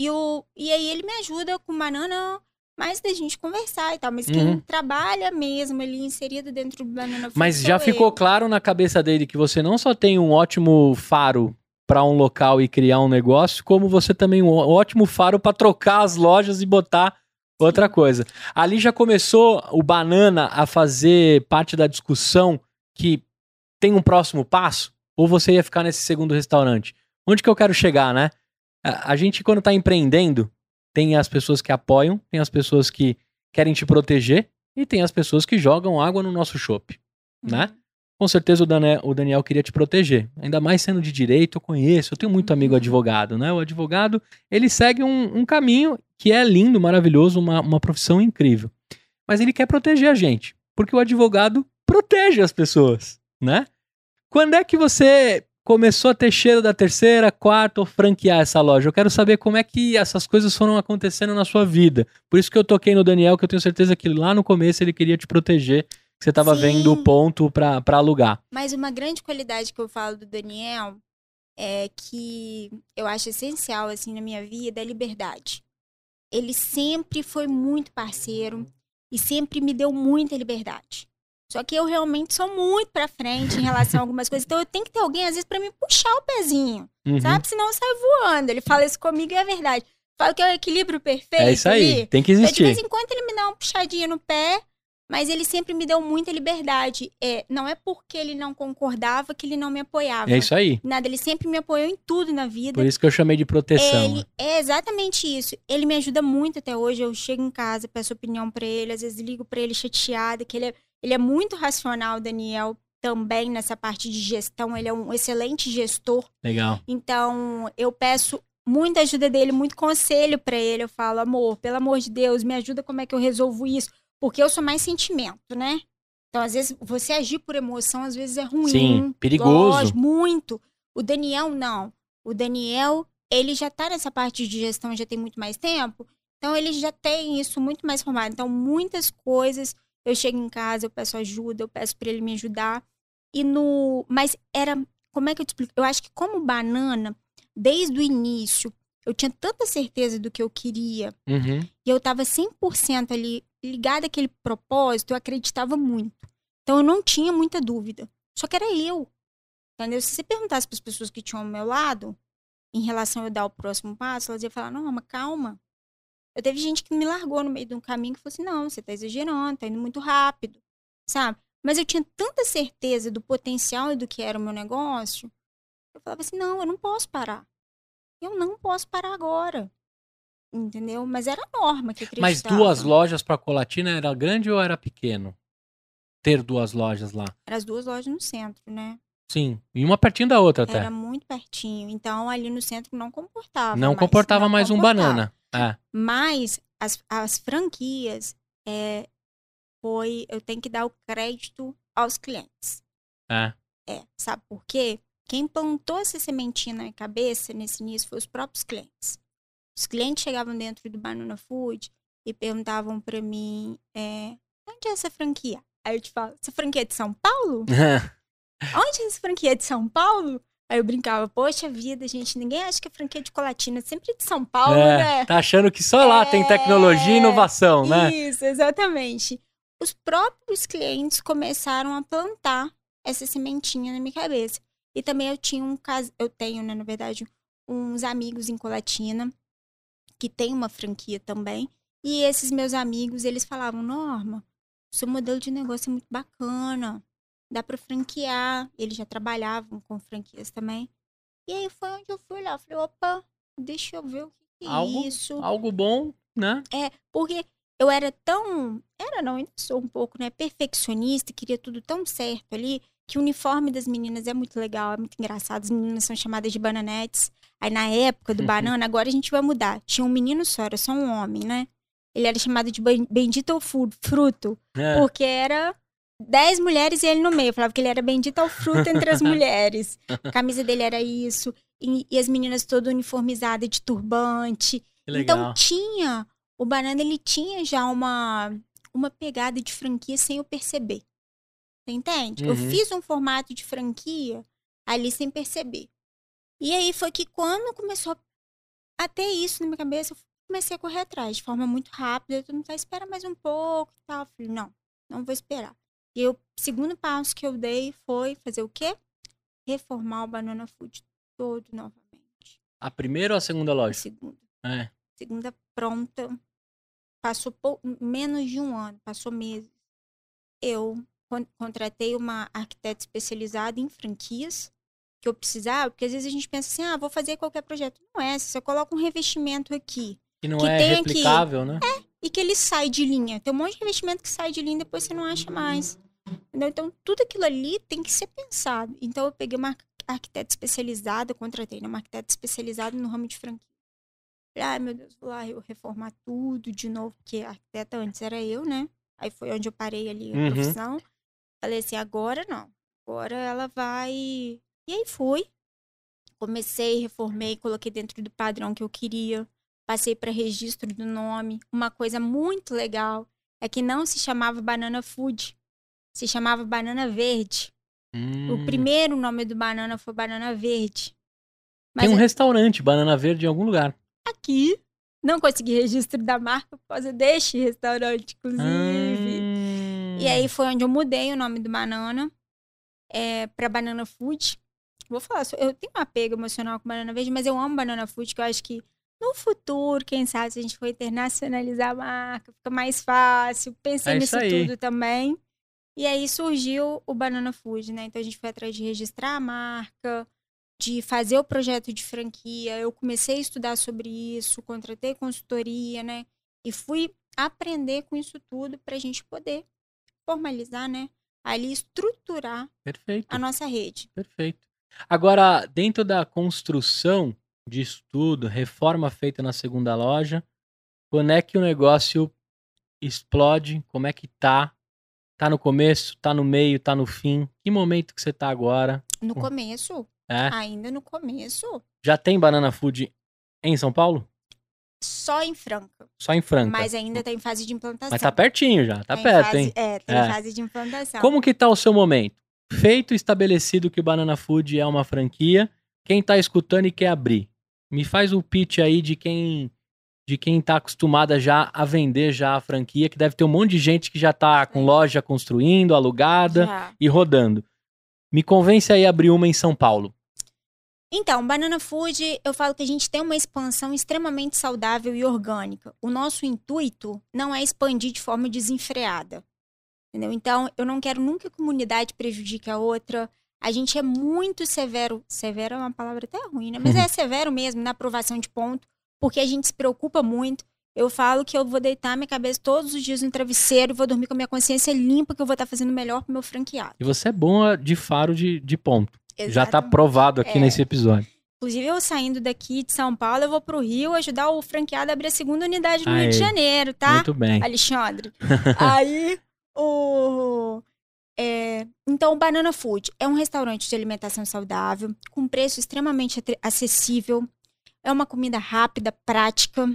e, o, e aí ele me ajuda com banana, mais da gente conversar e tal. Mas quem Uhum. trabalha mesmo ali, inserido dentro do Banana Food Mas já ficou eu. claro na cabeça dele que você não só tem um ótimo faro para um local e criar um negócio, como você também um ótimo faro para trocar as lojas e botar outra coisa. Ali já começou o Banana a fazer parte da discussão que tem um próximo passo? Ou você ia ficar nesse segundo restaurante? Onde que eu quero chegar, né? A, a gente, quando tá empreendendo, tem as pessoas que apoiam, tem as pessoas que querem te proteger e tem as pessoas que jogam água no nosso chopp, né? Uhum. Com certeza o Daniel, o Daniel queria te proteger. Ainda mais sendo de direito, eu conheço, eu tenho muito amigo Uhum. advogado, né? O advogado, ele segue um, um caminho que é lindo, maravilhoso, uma, uma profissão incrível. Mas ele quer proteger a gente, porque o advogado protege as pessoas, né? Quando é que você começou a ter cheiro da terceira, quarta ou franquear essa loja? Eu quero saber como é que essas coisas foram acontecendo na sua vida. Por isso que eu toquei no Daniel, que eu tenho certeza que lá no começo ele queria te proteger, que você tava Sim. vendo o ponto pra alugar. Mas uma grande qualidade que eu falo do Daniel é que eu acho essencial assim na minha vida é a liberdade. Ele sempre foi muito parceiro e sempre me deu muita liberdade. Só que eu realmente sou muito pra frente em relação a algumas coisas, então eu tenho que ter alguém às vezes pra me puxar o pezinho, Uhum. sabe? Senão eu saio voando. Ele fala isso comigo e é verdade. Fala que é o equilíbrio perfeito. É isso aí, ali. tem que Então, de vez existir. em quando ele me dá uma puxadinha no pé, mas ele sempre me deu muita liberdade. É, não é porque ele não concordava que ele não me apoiava. É isso aí. Nada, ele sempre me apoiou em tudo na vida. Por isso que eu chamei de proteção. Ele é exatamente isso. Ele me ajuda muito até hoje. Eu chego em casa, peço opinião pra ele, às vezes ligo pra ele chateada, que ele é, ele é muito racional, Daniel, também nessa parte de gestão. Ele é um excelente gestor. Legal. Então, eu peço muita ajuda dele, muito conselho pra ele. Eu falo, amor, pelo amor de Deus, me ajuda como é que eu resolvo isso. Porque eu sou mais sentimento, né? Então, às vezes, você agir por emoção, às vezes é ruim. Sim, perigoso. Lógico, muito. O Daniel, não. O Daniel, ele já tá nessa parte de gestão, já tem muito mais tempo. Então, ele já tem isso muito mais formado. Então, muitas coisas, eu chego em casa, eu peço ajuda, eu peço para ele me ajudar. E no. Mas era. Como é que eu te explico? Eu acho que, como banana, desde o início, eu tinha tanta certeza do que eu queria. Uhum. E eu tava 100% ali ligada àquele propósito, eu acreditava muito. Então, eu não tinha muita dúvida. Só que era eu. Entendeu? Se você perguntasse para as pessoas que tinham ao meu lado, em relação a eu dar o próximo passo, elas iam falar: não, mas calma. Eu teve gente que me largou no meio de um caminho que falou assim: não, você tá exagerando, tá indo muito rápido, sabe? Mas eu tinha tanta certeza do potencial e do que era o meu negócio, eu falava assim: não, eu não posso parar. Eu não posso parar agora. Entendeu? Mas era a norma que acreditava. Mas duas lojas para Colatina era grande ou era pequeno? Ter duas lojas lá? Eram as duas lojas no centro, né? Sim, e uma pertinho da outra até. Era muito pertinho. Então, ali no centro não comportava. não mais, comportava não mais um comportava. banana. É. Mas as, as franquias é, foi. Eu tenho que dar o crédito aos clientes. É. É, sabe por quê? Quem plantou essa sementinha na minha cabeça nesse início foi os próprios clientes. Os clientes chegavam dentro do Banana Food e perguntavam pra mim: é, onde é essa franquia? Aí eu te falo: essa franquia é de São Paulo? *laughs* Onde é essa franquia é de São Paulo? Aí eu brincava: poxa vida, gente, ninguém acha que a franquia é de Colatina é sempre de São Paulo, É, né? Tá achando que só lá tem tecnologia e É, inovação, né? Isso, exatamente. Os próprios clientes começaram a plantar essa sementinha na minha cabeça. E também eu tinha um caso, eu tenho, né, na verdade, uns amigos em Colatina que tem uma franquia também. E esses meus amigos, eles falavam: "Norma, seu modelo de negócio é muito bacana. Dá para franquear". Eles já trabalhavam com franquias também. E aí foi onde eu fui lá, falei: "Opa, deixa eu ver o que que é Algo- isso". Algo bom, né? É, porque eu era tão. Era, não, ainda sou um pouco, né? Perfeccionista, queria tudo tão certo ali, que o uniforme das meninas é muito legal, é muito engraçado. As meninas são chamadas de bananetes. Aí na época do *laughs* banana, agora a gente vai mudar. Tinha um menino só, era só um homem, né? Ele era chamado de ben- bendito ao fu- fruto, É. porque era dez mulheres e ele no meio. Eu falava que ele era bendito ao fruto entre as *laughs* mulheres. A camisa dele era isso. E, e as meninas todas uniformizadas de turbante. Então tinha, o Banana ele tinha já uma uma pegada de franquia sem eu perceber. Você entende? Eu Uhum. fiz um formato de franquia ali sem perceber. E aí foi que quando começou a ter isso na minha cabeça, eu comecei a correr atrás de forma muito rápida. Todo mundo tá, espera mais um pouco e tal. Eu falei, não, não vou esperar. E o segundo passo que eu dei foi fazer o quê? Reformar o Banana Food todo novamente. A primeira ou a segunda A loja? segunda É. segunda pronta. Passou pou- menos de um ano, passou meses. Eu con- contratei uma arquiteta especializada em franquias que eu precisava, porque às vezes a gente pensa assim, ah, vou fazer qualquer projeto. Não é, você coloca um revestimento aqui Que não Que é tem aqui. replicável, né? E que ele sai de linha. Tem um monte de revestimento que sai de linha e depois você não acha mais. Entendeu? Então, tudo aquilo ali tem que ser pensado. Então, eu peguei uma arqu- arquiteta especializada, contratei né, uma arquiteta especializada no ramo de franquia. Falei, ai meu Deus, vou lá eu reformar tudo de novo, porque a arquiteta antes era eu, né? Aí foi onde eu parei ali a Uhum. profissão. Falei assim, agora não. Agora ela vai. E aí fui. Comecei, reformei, coloquei dentro do padrão que eu queria. Passei para registro do nome. Uma coisa muito legal é que não se chamava Banana Food. Se chamava Banana Verde. Hum. O primeiro nome do banana foi Banana Verde. Tem Mas um restaurante, Banana Verde, em algum lugar. aqui não consegui registro da marca por causa deste restaurante, inclusive. Hum. E aí foi onde eu mudei o nome do banana é, para Banana Food. Vou falar, eu tenho um apego emocional com Banana Verde, mas eu amo Banana Food, que eu acho que no futuro, quem sabe, se a gente for internacionalizar a marca, fica mais fácil. Pensei É isso nisso aí. tudo também. E aí surgiu o Banana Food, né? Então a gente foi atrás de registrar a marca, de fazer o projeto de franquia. Eu comecei a estudar sobre isso, contratei consultoria, né? E fui aprender com isso tudo para a gente poder formalizar, né? Ali estruturar Perfeito, a nossa rede. perfeito. Agora, dentro da construção disso tudo, reforma feita na segunda loja, quando é que o negócio explode? Como é que tá? Tá no começo? Tá no meio? Tá no fim? Que momento que você tá agora? No Hum. começo, É? ainda no começo, Já tem Banana Food Em São Paulo? Só em Franca. Só em Franca. Mas ainda tá em fase de implantação. Mas tá pertinho já, tá em perto, fase- hein? É, tá É. em fase de implantação. Como que tá o seu momento? Feito e estabelecido que o Banana Food é uma franquia, quem tá escutando e quer abrir, me faz o pitch aí de quem de quem tá acostumada já a vender já a franquia, que deve ter um monte de gente que já tá com loja construindo, alugada Já. e rodando. Me convence aí a abrir uma em São Paulo. Então, Banana Food, eu falo que a gente tem uma expansão extremamente saudável e orgânica. O nosso intuito não é expandir de forma desenfreada. Entendeu? Então, eu não quero nunca que uma unidade prejudique a outra. A gente é muito severo. Severo é uma palavra até ruim, né? Mas é *laughs* severo mesmo na aprovação de ponto, porque a gente se preocupa muito. Eu falo que eu vou deitar minha cabeça todos os dias no travesseiro e vou dormir com a minha consciência limpa, que eu vou estar fazendo o melhor pro meu franqueado. E você é bom de faro de, de ponto. Já tá Exatamente. provado aqui É. nesse episódio. Inclusive, eu saindo daqui de São Paulo, eu vou pro Rio ajudar o franqueado a abrir a segunda unidade no Rio de. Janeiro, tá? Muito bem. Alexandre. *laughs* Aí, o. é, então, o Banana Food é um restaurante de alimentação saudável, com preço extremamente acessível. É uma comida rápida, prática.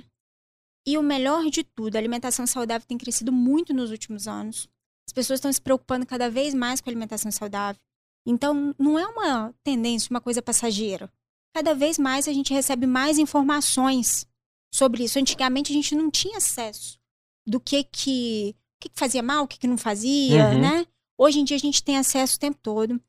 E o melhor de tudo, a alimentação saudável tem crescido muito nos últimos anos. As pessoas estão se preocupando cada vez mais com a alimentação saudável. Então, não é uma tendência, uma coisa passageira. Cada vez mais a gente recebe mais informações sobre isso. Antigamente a gente não tinha acesso do que que, que, que fazia mal, o que, que não fazia, Uhum. né? Hoje em dia a gente tem acesso o tempo todo.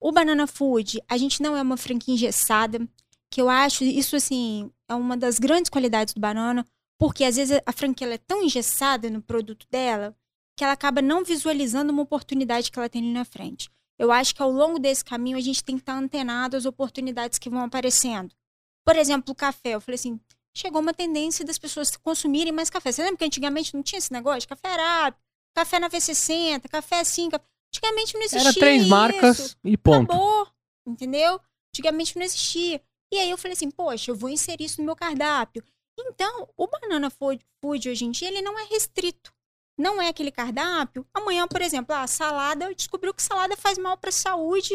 O Banana Food, a gente não é uma franquia engessada, que eu acho isso assim, é uma das grandes qualidades do Banana, porque às vezes a franquia é tão engessada no produto dela que ela acaba não visualizando uma oportunidade que ela tem ali na frente. Eu acho que ao longo desse caminho a gente tem que estar antenado às oportunidades que vão aparecendo. Por exemplo, o café. Eu falei assim, chegou uma tendência das pessoas consumirem mais café. Você lembra que antigamente não tinha esse negócio? Café arábico, café na V60, café assim. Café... Antigamente não existia Era três isso. marcas e ponto. Acabou, entendeu? Antigamente não existia. E aí eu falei assim, poxa, eu vou inserir isso no meu cardápio. Então, o Banana Food, hoje em dia, ele não é restrito. Não é aquele cardápio. Amanhã, por exemplo, a salada, descobriu que salada faz mal para a saúde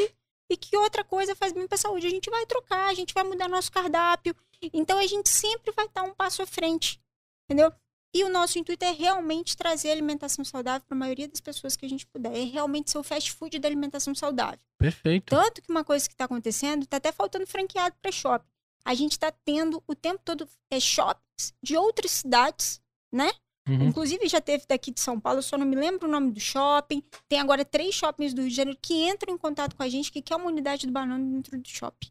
e que outra coisa faz bem para a saúde. A gente vai trocar, a gente vai mudar nosso cardápio. Então, a gente sempre vai estar um passo à frente, entendeu? E o nosso intuito é realmente trazer alimentação saudável para a maioria das pessoas que a gente puder. É realmente ser o fast food da alimentação saudável. Perfeito. Tanto que uma coisa que está acontecendo, está até faltando franqueado para shopping. A gente está tendo o tempo todo é, shoppings de outras cidades, né? Uhum. Inclusive já teve daqui de São Paulo, eu só não me lembro o nome do shopping. Tem agora três shoppings do Rio de Janeiro que entram em contato com a gente que quer uma unidade do banana dentro do shopping.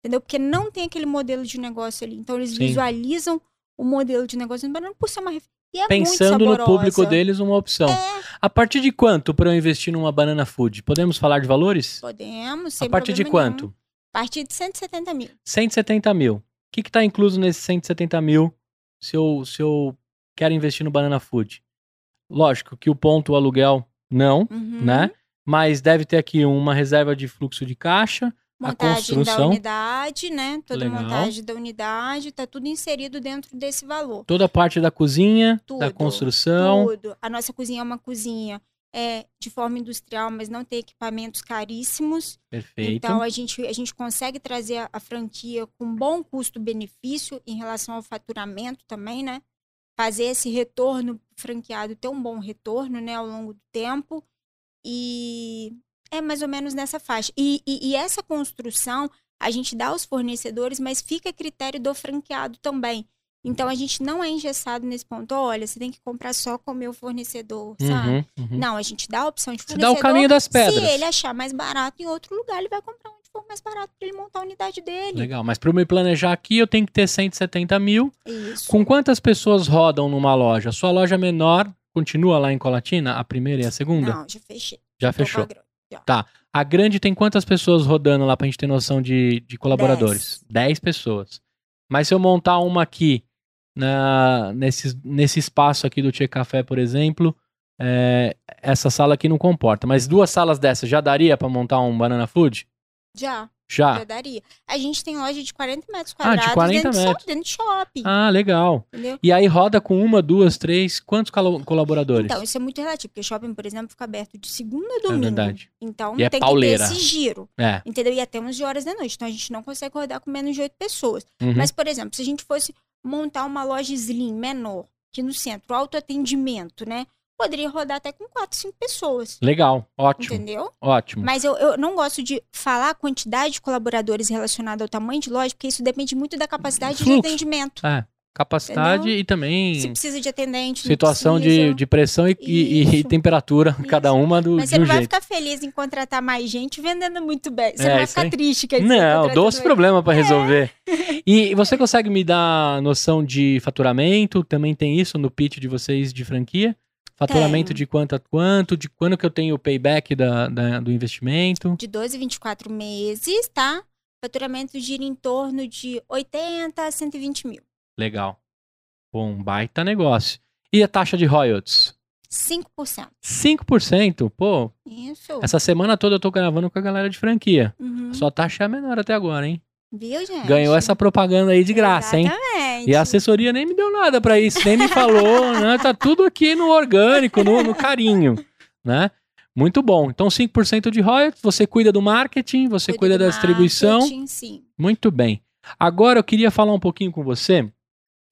Entendeu? Porque não tem aquele modelo de negócio ali. Então eles Sim. visualizam o modelo de negócio do banana por ser uma e é Pensando no público deles, uma opção. É, A partir de quanto para eu investir numa banana food? Podemos falar de valores? podemos, a partir de quanto? nenhum. A partir de 170 mil. 170 mil. O que está incluso nesses 170 mil se eu, se eu quero investir no Banana Food? Lógico que o ponto, o aluguel, não, Uhum. né? Mas deve ter aqui uma reserva de fluxo de caixa, montagem da unidade, né? Toda Legal. montagem da unidade, tá tudo inserido dentro desse valor. toda a parte da cozinha, da Tudo, construção. Tudo. A nossa cozinha é uma cozinha é, de forma industrial, mas não tem equipamentos caríssimos. Perfeito. Então a gente, a gente consegue trazer a, a franquia com bom custo-benefício em relação ao faturamento também, né? Fazer esse retorno franqueado ter um bom retorno, né, ao longo do tempo. E é mais ou menos nessa faixa. E, e, e essa construção a gente dá aos fornecedores, mas fica a critério do franqueado também. Então a gente não é engessado nesse ponto. Olha, você tem que comprar só com o meu fornecedor, sabe? Uhum, uhum. Não, a gente dá a opção de Você fornecedor. dá o caminho das pedras. Se ele achar mais barato em outro lugar, ele vai comprar onde for mais barato para ele montar a unidade dele. Legal, mas para eu me planejar aqui, eu tenho que ter 170 mil. Isso. Com quantas pessoas rodam numa loja? Sua loja menor continua lá em Colatina? A primeira e a segunda? Não, já fechei. Já fechou. Grana. A grande tem quantas pessoas rodando lá pra gente ter noção de, de colaboradores? 10 pessoas. Mas se eu montar uma aqui, na, nesse, nesse espaço aqui do Tia Café, por exemplo, é, essa sala aqui não comporta. Mas duas salas dessas já daria pra montar um Banana Food? Já. Já. A gente tem loja de 40 metros Ah, de quadrados 40 dentro, de metros. shop- dentro de shopping. Ah, legal. Entendeu? E aí roda com uma, duas, três, quantos colaboradores? Então, isso é muito relativo, porque shopping, por exemplo, fica aberto de segunda a é domingo. verdade. Então, E é tem pauleira. que ter esse giro. É. Entendeu? E até 11 horas da noite. Então, a gente não consegue rodar com menos de 8 pessoas. Uhum. Mas, por exemplo, se a gente fosse montar uma loja slim menor, que no centro, autoatendimento, né? Poderia rodar até com 4, 5 pessoas. Legal. Ótimo. Entendeu? Ótimo. Mas eu, eu não gosto de falar a quantidade de colaboradores relacionada ao tamanho de loja, porque isso depende muito da capacidade de Fluxo. atendimento. É. Capacidade Entendeu? e também Se precisa de atendente, situação de, de pressão e, e- e Isso. temperatura, *laughs* cada uma do, Mas de você um não vai jeito. ficar feliz em contratar mais gente vendendo muito bem. Você É, não vai isso ficar aí. triste, quer dizer, Não, doce problema pra resolver. *laughs* E você consegue me dar noção de faturamento? Também tem isso no pitch de vocês de franquia? Faturamento Tenho. de quanto a quanto? De quando que eu tenho o payback da, da- do investimento? De 12 a 24 meses, tá? Faturamento gira em torno de 80 a 120 mil. Legal. Bom, baita negócio. E a taxa de royalties? 5%. 5%? Pô, Isso. essa semana toda eu tô gravando com a galera de franquia. Uhum. A sua taxa é a menor até agora, hein? Viu, gente? Ganhou essa propaganda aí de graça, hein? Exatamente. E a assessoria nem me deu nada pra isso, nem me falou, *laughs* né? Tá tudo aqui no orgânico, no, no carinho, né? Muito bom. Então, 5% de royalties, você cuida do marketing, você cuida, do da distribuição. Sim. Muito bem. Agora eu queria falar um pouquinho com você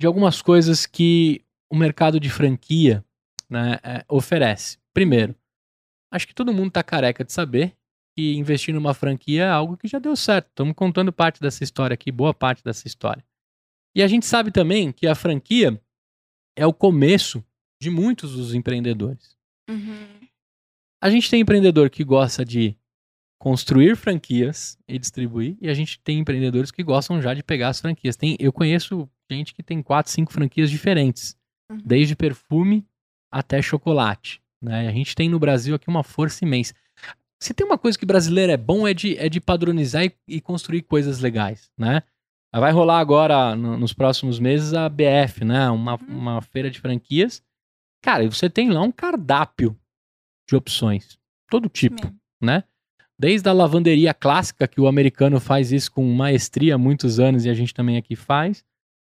de algumas coisas que o mercado de franquia né, é, oferece. Primeiro, acho que todo mundo tá careca de saber que investir numa franquia é algo que já deu certo. Estamos contando parte dessa história aqui, boa parte dessa história. E a gente sabe também que a franquia é o começo de muitos dos empreendedores. Uhum. A gente tem empreendedor que gosta de construir franquias e distribuir, e a gente tem empreendedores que gostam já de pegar as franquias. Tem, eu conheço gente que tem quatro, cinco franquias diferentes, Uhum. desde perfume até chocolate. Né? A gente tem no Brasil aqui uma força imensa. Se tem uma coisa que brasileiro é bom é de, é de padronizar e, e construir coisas legais, né? Vai rolar agora, no- nos próximos meses, a BF, né? Uma, Uhum. uma feira de franquias. Cara, e você tem lá um cardápio de opções. Todo tipo, Mesmo. né? Desde a lavanderia clássica, que o americano faz isso com maestria há muitos anos e a gente também aqui faz,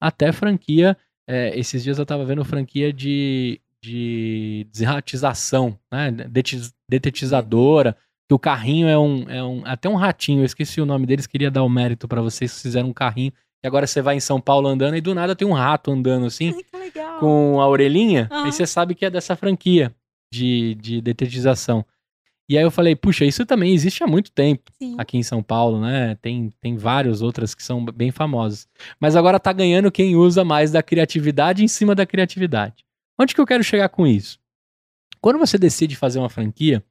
até franquia. é, esses dias eu tava vendo franquia de, de desratização, né? Detetizadora, que o carrinho é um, é um. Até um ratinho, eu esqueci o nome deles, queria dar o mérito pra vocês fizeram um carrinho. E agora você vai em São Paulo andando e do nada tem um rato andando assim Ai, com a orelhinha, Aham. aí você sabe que é dessa franquia de, de detetização. E aí eu falei, puxa, isso também existe há muito tempo Sim. aqui em São Paulo, né? Tem, tem várias outras que são bem famosas. Mas agora tá ganhando quem usa mais da criatividade em cima da criatividade. Onde que eu quero chegar com isso? Quando você decide fazer uma franquia,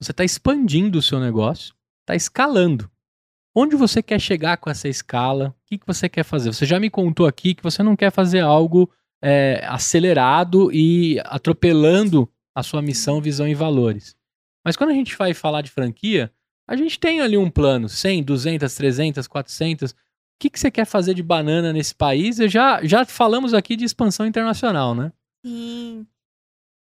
você está expandindo o seu negócio, está escalando. Onde você quer chegar com essa escala? O que, que você quer fazer? Você já me contou aqui que você não quer fazer algo é, acelerado e atropelando a sua missão, visão e valores. Mas quando a gente vai falar de franquia, a gente tem ali um plano, 100, 200, 300, 400. O que, que você quer fazer de banana nesse país? Eu já, já falamos aqui de expansão internacional, né? Sim.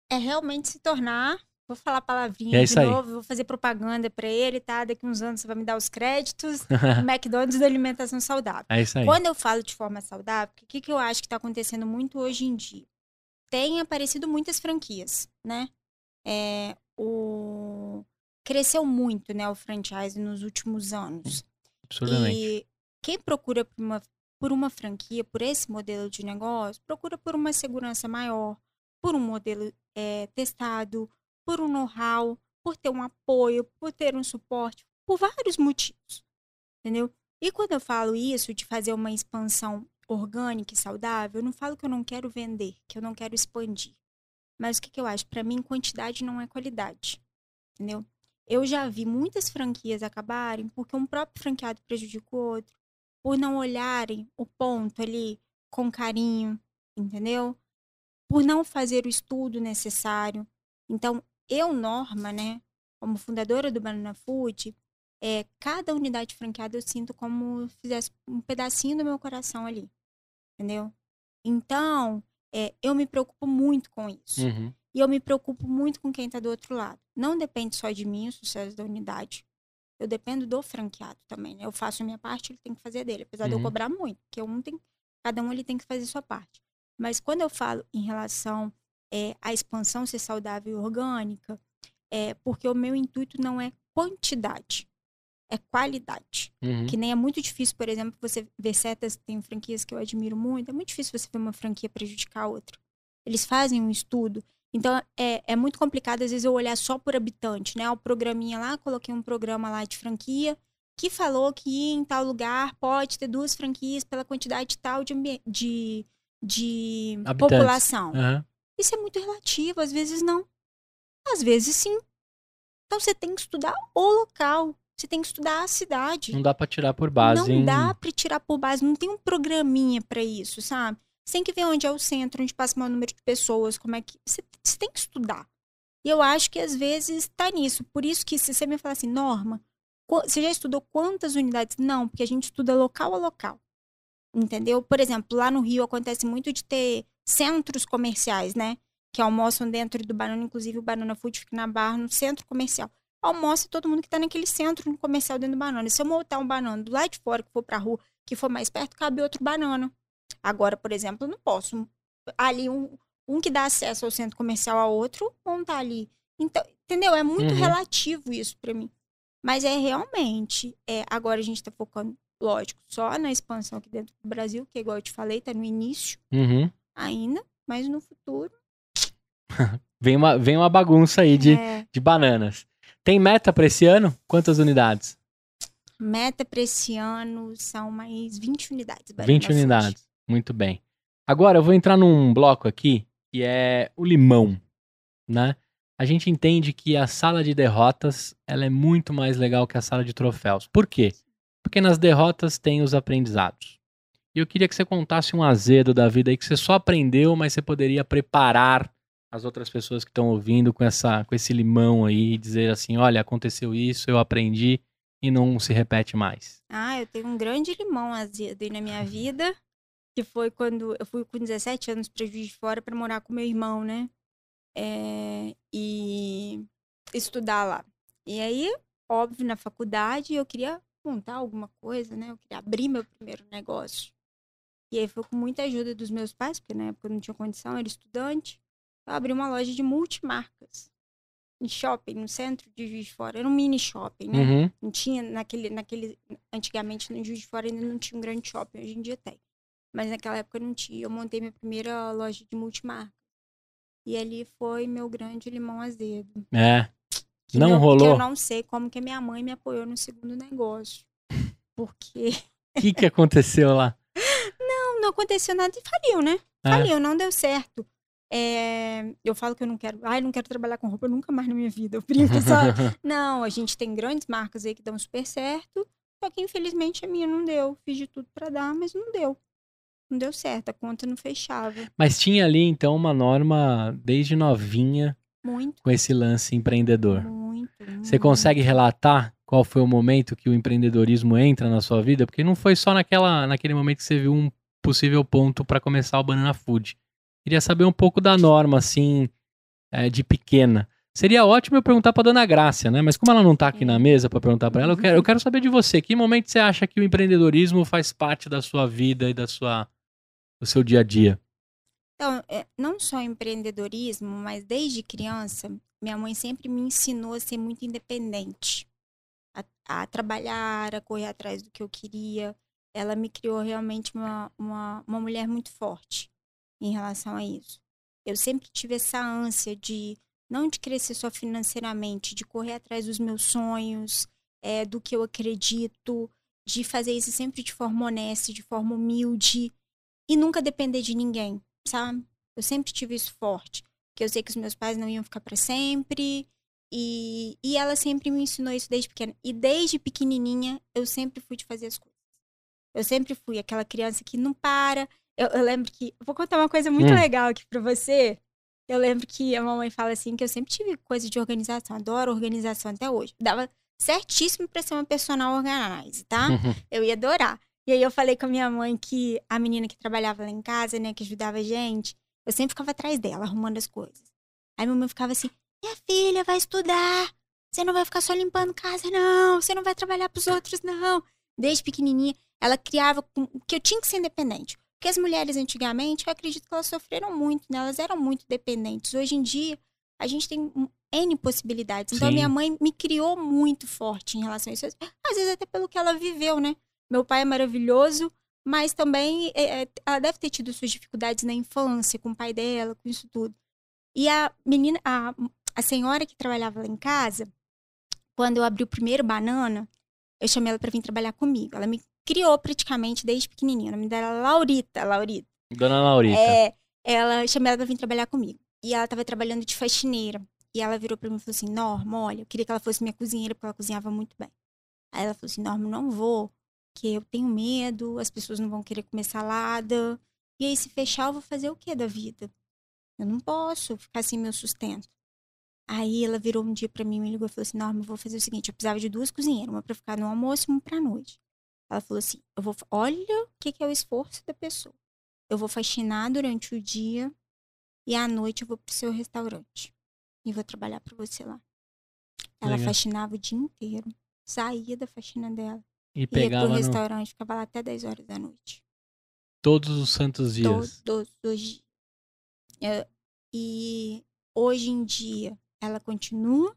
É realmente se tornar. Vou falar palavrinha É de aí. novo, vou fazer propaganda pra ele, tá? Daqui uns anos você vai me dar os créditos. *laughs* o McDonald's da alimentação saudável. é isso aí. Quando eu falo de forma saudável, o que, que eu acho que está acontecendo muito hoje em dia? Tem aparecido muitas franquias, né? É, o... Cresceu muito, né, o franchise nos últimos anos. Absurdamente. E quem procura por uma, por uma franquia, por esse modelo de negócio, procura por uma segurança maior, por um modelo é, testado, por um know-how, por ter um apoio, por ter um suporte, por vários motivos. Entendeu? E quando eu falo isso, de fazer uma expansão orgânica e saudável, eu não falo que eu não quero vender, que eu não quero expandir. Mas o que, que eu acho? Para mim, quantidade não é qualidade. Entendeu? Eu já vi muitas franquias acabarem porque um próprio franqueado prejudica o outro, por não olharem o ponto ali com carinho, entendeu? Por não fazer o estudo necessário. Então, eu, Norma, né, como fundadora do Banana Food, é, cada unidade franqueada eu sinto como se fizesse um pedacinho do meu coração ali, entendeu? Então, é, eu me preocupo muito com isso. Uhum. E eu me preocupo muito com quem está do outro lado. Não depende só de mim o sucesso da unidade. eu dependo do franqueado também, né? Eu faço a minha parte, ele tem que fazer a dele. Apesar de eu Uhum. cobrar muito, porque um tem, cada um ele tem que fazer a sua parte. Mas quando eu falo em relação é, à expansão ser saudável e orgânica, é porque o meu intuito não é quantidade, é qualidade. Uhum. Que nem é muito difícil, por exemplo, você ver certas, tem franquias que eu admiro muito, é muito difícil você ver uma franquia prejudicar a outra. Eles fazem um estudo. Então, é, é muito complicado, às vezes, eu olhar só por habitante, né? O programinha lá, coloquei um programa lá de franquia que falou que em tal lugar pode ter duas franquias pela quantidade tal de, de, de população. Aham. Isso é muito relativo, às vezes não. Às vezes sim. Então você tem que estudar o local, você tem que estudar a cidade. Não dá pra tirar por base. Não em- dá pra tirar por base, não tem um programinha pra isso, sabe? Você tem que ver onde é o centro, onde passa o maior número de pessoas, como é que. Você, você tem que estudar. E eu acho que às vezes tá nisso. Por isso que se você me falar assim, Norma, você já estudou quantas unidades? Não, porque a gente estuda local a local. Entendeu? Por exemplo, lá no Rio acontece muito de ter centros comerciais, né? Que almoçam dentro do Banana, inclusive o Banana Food fica na barra, no centro comercial. Almoça todo mundo que tá naquele centro comercial dentro do Banana. Se eu montar um Banana do lado de fora, que for pra rua, que for mais perto, cabe outro Banana. Agora, por exemplo, eu não posso. Ali, um, um que dá acesso ao centro comercial a outro, montar ali. Então, entendeu? É muito Uhum. relativo isso pra mim. Mas é realmente. É, agora a gente tá focando, lógico, só na expansão aqui dentro do Brasil, que, igual eu te falei, tá no início Uhum. Ainda, mas no futuro. *laughs* Vem, uma, vem uma bagunça aí de, É, de bananas. Tem meta pra esse ano? Quantas unidades? meta pra esse ano são mais 20 unidades. Banana 20 Food. unidades. Muito bem. Agora eu vou entrar num bloco aqui que é o limão, né? A gente entende que a sala de derrotas ela é muito mais legal que a sala de troféus. Por quê? Porque nas derrotas tem os aprendizados. E eu queria que você contasse um azedo da vida aí que você só aprendeu, mas você poderia preparar as outras pessoas que estão ouvindo com essa com esse limão aí e dizer assim, olha, aconteceu isso, eu aprendi e não se repete mais. Ah, eu tenho um grande limão azedo aí na minha vida, que foi quando eu fui com 17 anos para Juiz de Fora para morar com meu irmão, né? É, e estudar lá. E aí, óbvio, na faculdade eu queria montar alguma coisa, né? Eu queria abrir meu primeiro negócio. E aí foi com muita ajuda dos meus pais, porque na época eu não tinha condição, era estudante. Eu abri uma loja de multimarcas. Em shopping, no centro de Juiz de Fora. Era um mini shopping, né? Uhum. Não tinha naquele, naquele. Antigamente no Juiz de Fora ainda não tinha um grande shopping, hoje em dia tem. Mas naquela época não tinha. Eu montei minha primeira loja de multimarca. E ali foi meu grande limão azedo. É. Que Não meu- rolou? eu não sei como que a minha mãe me apoiou no segundo negócio. *laughs* Porque O que, que aconteceu lá? Não, aconteceu nada e faliu, né? É. Faliu, não deu certo. É, eu falo que eu não quero. Ai, não quero trabalhar com roupa nunca mais na minha vida. Eu brinco, sabe? *laughs* Não, a gente tem grandes marcas aí que dão super certo, só que infelizmente a minha não deu. Fiz de tudo pra dar, mas não deu. Não deu certo, a conta não fechava. Mas tinha ali então uma norma desde novinha Muito, com esse lance empreendedor. muito. Você muito. consegue relatar qual foi o momento que o empreendedorismo entra na sua vida? Porque não foi só naquela, naquele momento que você viu um possível ponto para começar o Banana Food. Queria saber um pouco da norma, assim, é, de pequena. Seria ótimo eu perguntar para dona Grácia, né? Mas como ela não tá aqui na mesa para perguntar para ela, eu quero, eu quero saber de você. Que momento você acha que o empreendedorismo faz parte da sua vida e da sua, do seu dia a dia? Então, é, não só empreendedorismo, mas desde criança, minha mãe sempre me ensinou a ser muito independente, a, a trabalhar, a correr atrás do que eu queria. Ela me criou realmente uma, uma, uma mulher muito forte em relação a isso. Eu sempre tive essa ânsia de não de crescer só financeiramente, de correr atrás dos meus sonhos, é, do que eu acredito, de fazer isso sempre de forma honesta, de forma humilde e nunca depender de ninguém, sabe? Eu sempre tive isso forte, que eu sei que os meus pais não iam ficar para sempre e, e ela sempre me ensinou isso desde pequena. E desde pequenininha eu sempre fui de fazer as coisas. Eu sempre fui aquela criança que não para. Eu, eu lembro que. Vou contar uma coisa muito Hum. legal aqui pra você. Eu lembro que a mamãe fala assim que eu sempre tive coisa de organização, adoro organização até hoje. Dava certíssimo pra ser uma personal organizer, tá? Eu ia adorar. E aí eu falei com a minha mãe que a menina que trabalhava lá em casa, né, que ajudava a gente, eu sempre ficava atrás dela, arrumando as coisas. Aí minha mãe ficava assim: minha filha vai estudar. Você não vai ficar só limpando casa, não. Você não vai trabalhar pros outros, não. Desde pequenininha, ela criava que eu tinha que ser independente. Porque as mulheres antigamente, eu acredito que elas sofreram muito, né? Elas eram muito dependentes. Hoje em dia, a gente tem N possibilidades. Então, Sim. minha mãe me criou muito forte em relação a isso. Às vezes, até pelo que ela viveu, né? Meu pai é maravilhoso, mas também é, é, ela deve ter tido suas dificuldades na infância, com o pai dela, com isso tudo. E a menina, a, a senhora que trabalhava lá em casa, quando eu abri o primeiro banana, eu chamei ela para vir trabalhar comigo. Ela me criou praticamente desde pequenininha. O nome dela é Laurita, Laurita. Dona Laurita. É, ela chamei ela pra vir trabalhar comigo. E ela tava trabalhando de faxineira. E ela virou pra mim e falou assim: Norma, olha, eu queria que ela fosse minha cozinheira, porque ela cozinhava muito bem. Aí ela falou assim: Norma, não vou, porque eu tenho medo, as pessoas não vão querer comer salada. E aí, se fechar, eu vou fazer o quê da vida? Eu não posso ficar sem meu sustento. Aí ela virou um dia pra mim, me ligou e falou assim: Norma, eu vou fazer o seguinte: eu precisava de duas cozinheiras, uma pra ficar no almoço e uma pra noite. Ela falou assim: eu vou, olha o que, que é o esforço da pessoa. Eu vou faxinar durante o dia e à noite eu vou pro seu restaurante. E vou trabalhar pra você lá. Ela Legal. faxinava o dia inteiro. Saía da faxina dela. E Ia pegava pro no- restaurante, ficava lá até 10 horas da noite. todos os santos dias. Todos os dias. É, E hoje em dia ela continua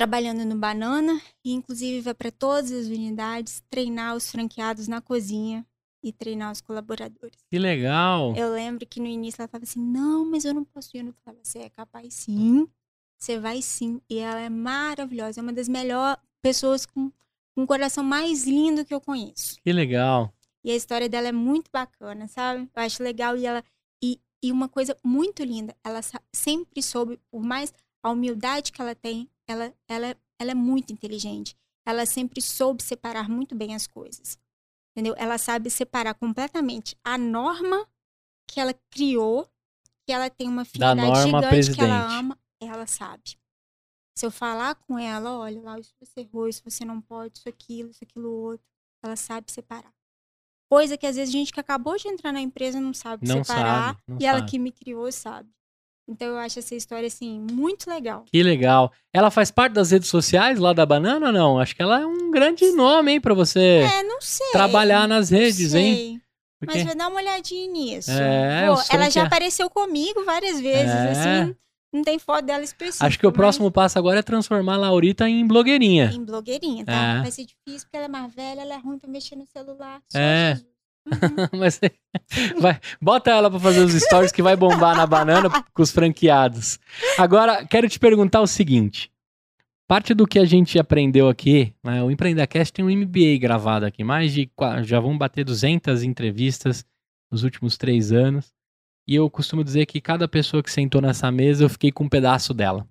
trabalhando no Banana e inclusive vai para todas as unidades treinar os franqueados na cozinha e treinar os colaboradores. Que legal. Eu lembro que no início ela falava assim: "Não, mas eu não posso ir". Eu falava: "Você é capaz sim. Você vai sim". E ela é maravilhosa, é uma das melhores pessoas com o coração mais lindo que eu conheço. Que legal. E a história dela é muito bacana, sabe? Eu acho legal e ela e, e uma coisa muito linda, ela sempre soube, por mais a humildade que ela tem, ela ela ela é muito inteligente. Ela sempre soube separar muito bem as coisas. Entendeu? Ela sabe separar completamente a norma que ela criou, que ela tem uma afinidade gigante que ela presidente. ama, ela sabe. Se eu falar com ela, olha lá, isso você errou, isso você não pode, isso aquilo, isso aquilo outro, ela sabe separar. Coisa que às vezes a gente que acabou de entrar na empresa não sabe Não separar, sabe, não e ela sabe. que me criou sabe. Então eu acho essa história assim muito legal. Que legal. Ela faz parte das redes sociais lá da Banana ou não? Acho que ela é um grande nome, hein, pra você É, não sei. trabalhar nas não redes, hein? sei. Porque Mas vai dar uma olhadinha nisso. É, Vou. os ela já franquea- apareceu comigo várias vezes, É. assim. Não tem foto dela específica. acho que o mas próximo passo agora é transformar a Laurita em blogueirinha. Em blogueirinha, tá? É. Vai ser difícil porque ela é mais velha, ela é ruim pra mexer no celular. É. Jesus. Uhum. *laughs* Mas *laughs* vai, bota ela pra fazer os stories que vai bombar na banana com os franqueados. Agora, quero te perguntar o seguinte. Parte do que a gente aprendeu aqui, né, o Empreendacast tem um MBA gravado aqui, mais de, já vão bater 200 entrevistas nos últimos três anos. E eu costumo dizer que cada pessoa que sentou nessa mesa, eu fiquei com um pedaço dela.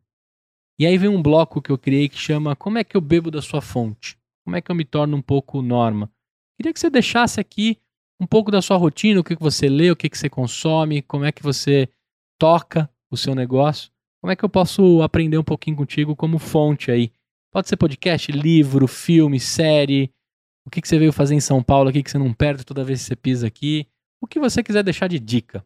E aí vem um bloco que eu criei que chama Como é que eu bebo da sua fonte? Como é que eu me torno um pouco norma? Queria que você deixasse aqui um pouco da sua rotina, o que, que você lê, o que, que você consome, como é que você toca o seu negócio. Como é que eu posso aprender um pouquinho contigo como fonte aí? Pode ser podcast, livro, filme, série. O que, que você veio fazer em São Paulo aqui que você não perde toda vez que você pisa aqui? O que você quiser deixar de dica.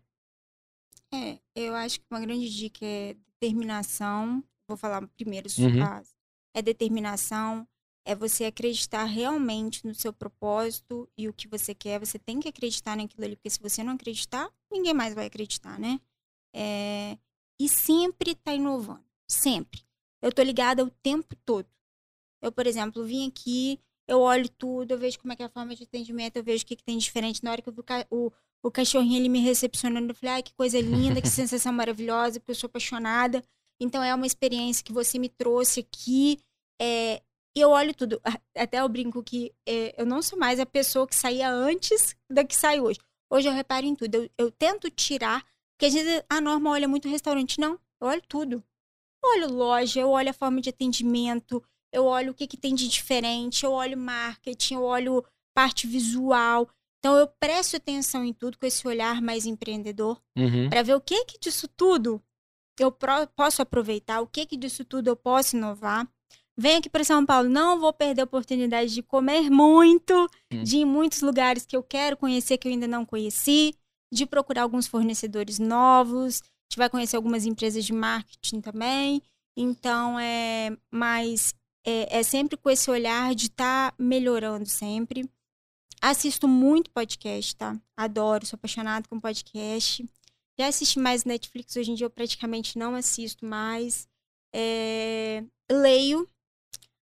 É, eu acho que uma grande dica é determinação. Vou falar primeiro Uhum. as- é determinação, é você acreditar realmente no seu propósito e o que você quer. Você tem que acreditar naquilo ali, porque se você não acreditar, ninguém mais vai acreditar, né? É, e sempre tá inovando, sempre. Eu tô ligada o tempo todo. Eu, por exemplo, vim aqui, eu olho tudo, eu vejo como é que é a forma de atendimento, eu vejo o que, que tem de diferente. Na hora que eu vi o, o cachorrinho ele me recepcionando, eu falei, ai, que coisa linda, que sensação maravilhosa, porque eu sou apaixonada. Então é uma experiência que você me trouxe aqui. É, e eu olho tudo. A- Até eu brinco que é, eu não sou mais a pessoa que saía antes da que sai hoje. Hoje eu reparo em tudo. Eu, eu tento tirar, porque às vezes a norma olha muito restaurante. Não, eu olho tudo. Eu olho loja, eu olho a forma de atendimento, eu olho o que, que tem de diferente, eu olho marketing, eu olho parte visual. Então eu presto atenção em tudo com esse olhar mais empreendedor Uhum. para ver o que que disso tudo eu posso aproveitar, o que que disso tudo eu posso inovar. Venho aqui para São Paulo, não vou perder a oportunidade de comer muito, Hum. de ir em muitos lugares que eu quero conhecer que eu ainda não conheci, de procurar alguns fornecedores novos, a gente vai conhecer algumas empresas de marketing também. Então, é, mas é, é sempre com esse olhar de estar tá melhorando sempre. Assisto muito podcast, tá? Adoro, sou apaixonada com podcast. Já assisti mais Netflix, hoje em dia eu praticamente não assisto mais. É, leio.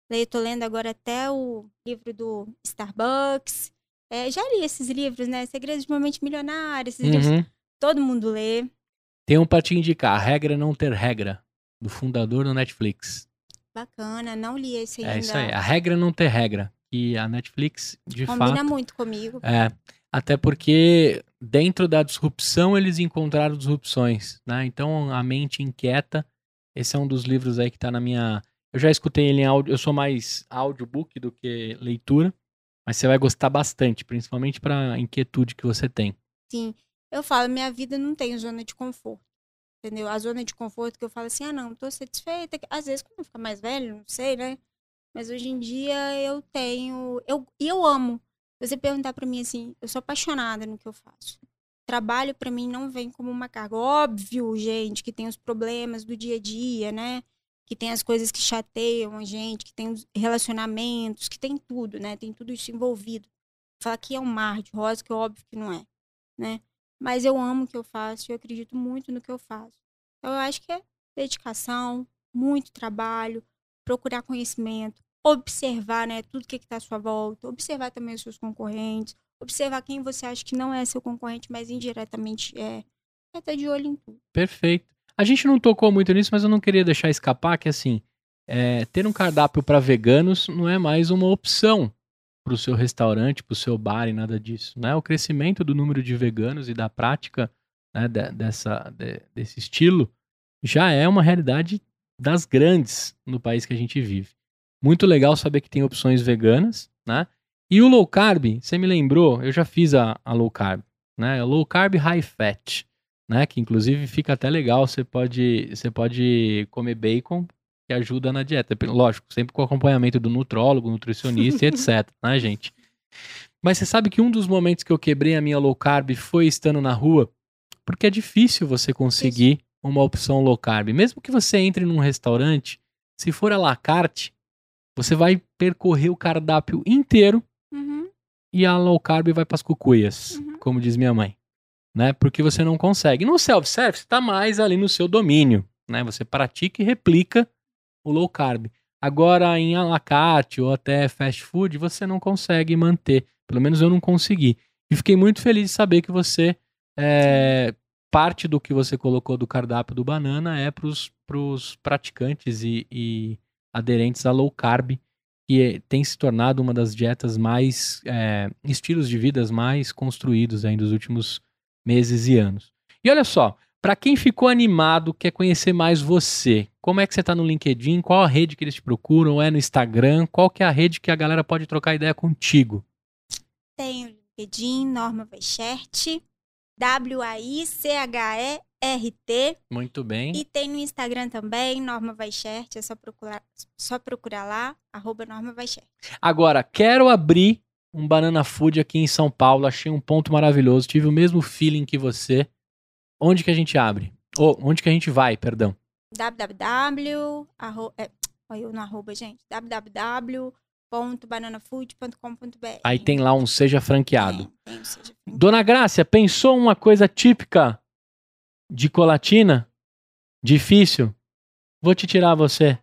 Leio, tô lendo agora até o livro do Starbucks. É, já li esses livros, né? Segredos de Momento Milionário, esses Uhum. livros. Todo mundo lê. Tem um pra te indicar, A Regra é Não Ter Regra, do fundador do Netflix. Bacana, não li esse ainda. É isso aí, A Regra Não Ter Regra. E a Netflix, de Combina fato... muito comigo. É, até porque dentro da disrupção eles encontraram disrupções, né? Então a mente inquieta, esse é um dos livros aí que tá na minha... Eu já escutei ele em áudio, eu sou mais audiobook do que leitura, mas você vai gostar bastante, principalmente pra inquietude que você tem. Sim, eu falo, minha vida não tem zona de conforto. Entendeu? A zona de conforto que eu falo assim, ah, não, tô satisfeita. Às vezes, quando eu ficar mais velho, não sei, né? Mas hoje em dia eu tenho. Eu, e eu amo. Você perguntar pra mim assim, eu sou apaixonada no que eu faço. Trabalho pra mim não vem como uma carga. Óbvio, gente, que tem os problemas do dia a dia, né? Que tem as coisas que chateiam a gente, que tem os relacionamentos, que tem tudo, né? Tem tudo isso envolvido. Falar que é um mar de rosa, que é óbvio que não é, né? Mas eu amo o que eu faço e eu acredito muito no que eu faço. Então eu acho que é dedicação, muito trabalho, procurar conhecimento, observar, né, tudo que está à sua volta, observar também os seus concorrentes, observar quem você acha que não é seu concorrente, mas indiretamente é. É estar de olho em tudo. Perfeito. A gente não tocou muito nisso, mas eu não queria deixar escapar que, assim, é, ter um cardápio para veganos não é mais uma opção para o seu restaurante, para o seu bar e nada disso. Né? O crescimento do número de veganos e da prática né, de- dessa, de- desse estilo já é uma realidade das grandes no país que a gente vive. Muito legal saber que tem opções veganas, né? E o low carb, você me lembrou, eu já fiz a, a low carb, né? Low carb high fat, né? Que inclusive fica até legal, você pode, você pode comer bacon que ajuda na dieta. Lógico, sempre com acompanhamento do nutrólogo, nutricionista e *laughs* etc, né, gente? Mas você sabe que um dos momentos que eu quebrei a minha low carb foi estando na rua, porque é difícil você conseguir uma opção low carb. Mesmo que você entre num restaurante, se for à la carte, você vai percorrer o cardápio inteiro Uhum, e a low carb vai para as cucuias, Uhum. como diz minha mãe. Né? Porque você não consegue. No self-service está mais ali no seu domínio. Né? Você pratica e replica o low carb. Agora, em à la carte ou até fast food, você não consegue manter. Pelo menos eu não consegui. E fiquei muito feliz de saber que você. é, parte do que você colocou do cardápio do banana é para os praticantes e, e aderentes a low carb, que é- tem se tornado uma das dietas mais. é, estilos de vidas mais construídos aí nos últimos meses e anos. E olha só, para quem ficou animado, quer conhecer mais você, como é que você tá no LinkedIn? Qual a rede que eles te procuram? É no Instagram? Qual que é a rede que a galera pode trocar ideia contigo? Tem o LinkedIn, Norma Weichert, W-A-I-C-H-E-R-T. Muito bem. E tem no Instagram também, Norma Weichert. É só procurar, só procurar lá, arroba Norma Weichert. Agora, quero abrir um Banana Food aqui em São Paulo. Achei um ponto maravilhoso. Tive o mesmo feeling que você. Onde que a gente abre? Ou onde que a gente vai, perdão? www. Arro, é, olha eu no arroba, gente. www.bananafood.com.br. Aí tem lá um Seja Franqueado. Tem, tem, ou seja, Dona Grácia, pensou uma coisa típica de colatina? Difícil? Vou te tirar você.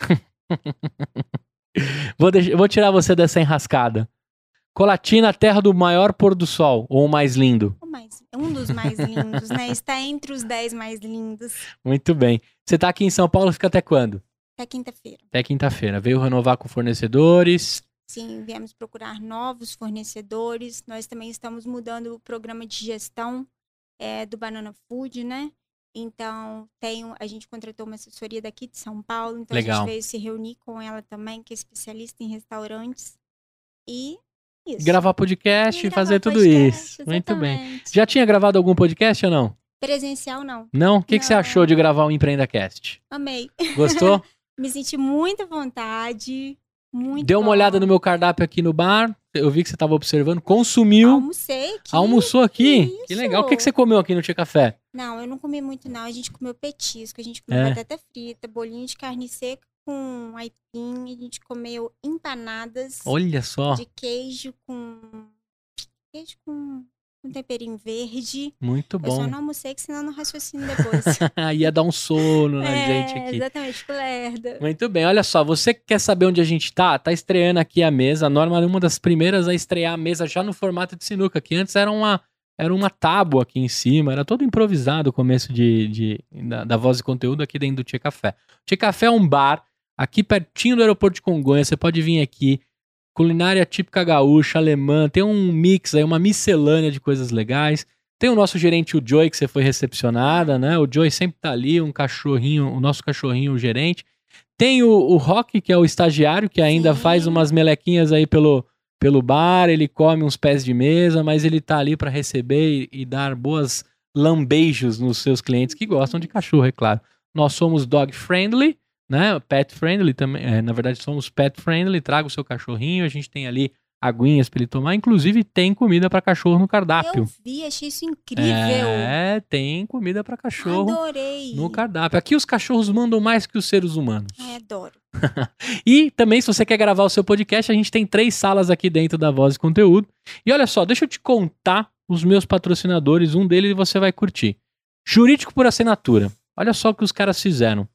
*laughs* vou, deixar- vou tirar você dessa enrascada. Colatina, terra do maior pôr do sol, ou o mais lindo. o mais- um dos mais lindos, né? Está entre os 10 mais lindos. Muito bem. Você tá aqui em São Paulo, fica até quando? Até quinta-feira. Até quinta-feira. Veio renovar com fornecedores. Sim, viemos procurar novos fornecedores. Nós também estamos mudando o programa de gestão eh, do Banana Food, né? Então, tenho, a gente contratou uma assessoria daqui de São Paulo. Então, a Legal. gente veio se reunir com ela também, que é especialista em restaurantes. E isso. Gravar podcast e fazer tudo podcast, isso. Muito bem. exatamente. Já tinha gravado algum podcast ou não? Presencial, não. Não? O que, que você achou de gravar o EmpreendaCast? Amei. Gostou? *laughs* Me senti muita vontade. Muito Deu uma bom. olhada no meu cardápio aqui no bar. Eu vi que você estava observando. Consumiu. Almocei aqui. Almoçou aqui? Que Isso. legal. O que, que você comeu aqui no Tia Café? Não, eu não comi muito, não. A gente comeu petisco, a gente comeu É. batata frita, bolinho de carne seca com aipim, a gente comeu empanadas Olha só, de queijo com. queijo com, com temperinho verde. muito Eu só bom. não almocei, que senão eu não raciocino depois. *laughs* Ia dar um sono na *laughs* é, gente aqui. exatamente, lerda. Muito bem, olha só, você que quer saber onde a gente tá, tá estreando aqui a mesa. A Norma é uma das primeiras a estrear a mesa já no formato de sinuca, que antes era uma, era uma tábua aqui em cima, era todo improvisado o começo de, de- da, da voz e conteúdo aqui dentro do Tia Café. Tia Café é um bar aqui pertinho do aeroporto de Congonhas, você pode vir aqui. Culinária típica gaúcha, alemã, tem um mix aí, uma miscelânea de coisas legais. Tem o nosso gerente, o Joey, que você foi recepcionada, né? O Joey sempre tá ali, um cachorrinho, o nosso cachorrinho, o gerente. Tem o, o Rock, que é o estagiário, que ainda Sim. faz umas melequinhas aí pelo, pelo bar, ele come uns pés de mesa, mas ele tá ali para receber e, e dar boas lambeijos nos seus clientes que gostam de cachorro, é claro. Nós somos dog friendly, né? Pet friendly também. é, na verdade, somos pet friendly. Traga o seu cachorrinho. A gente tem ali aguinhas para ele tomar. Inclusive, tem comida para cachorro no cardápio. Eu vi, achei isso incrível. É, tem comida para cachorro Adorei. no cardápio. Aqui os cachorros mandam mais que os seres humanos. Ai, adoro. *laughs* E também, se você quer gravar o seu podcast, a gente tem três salas aqui dentro da Voz e Conteúdo. E olha só, deixa eu te contar os meus patrocinadores. Um deles você vai curtir. Jurídico por assinatura. Olha só o que os caras fizeram.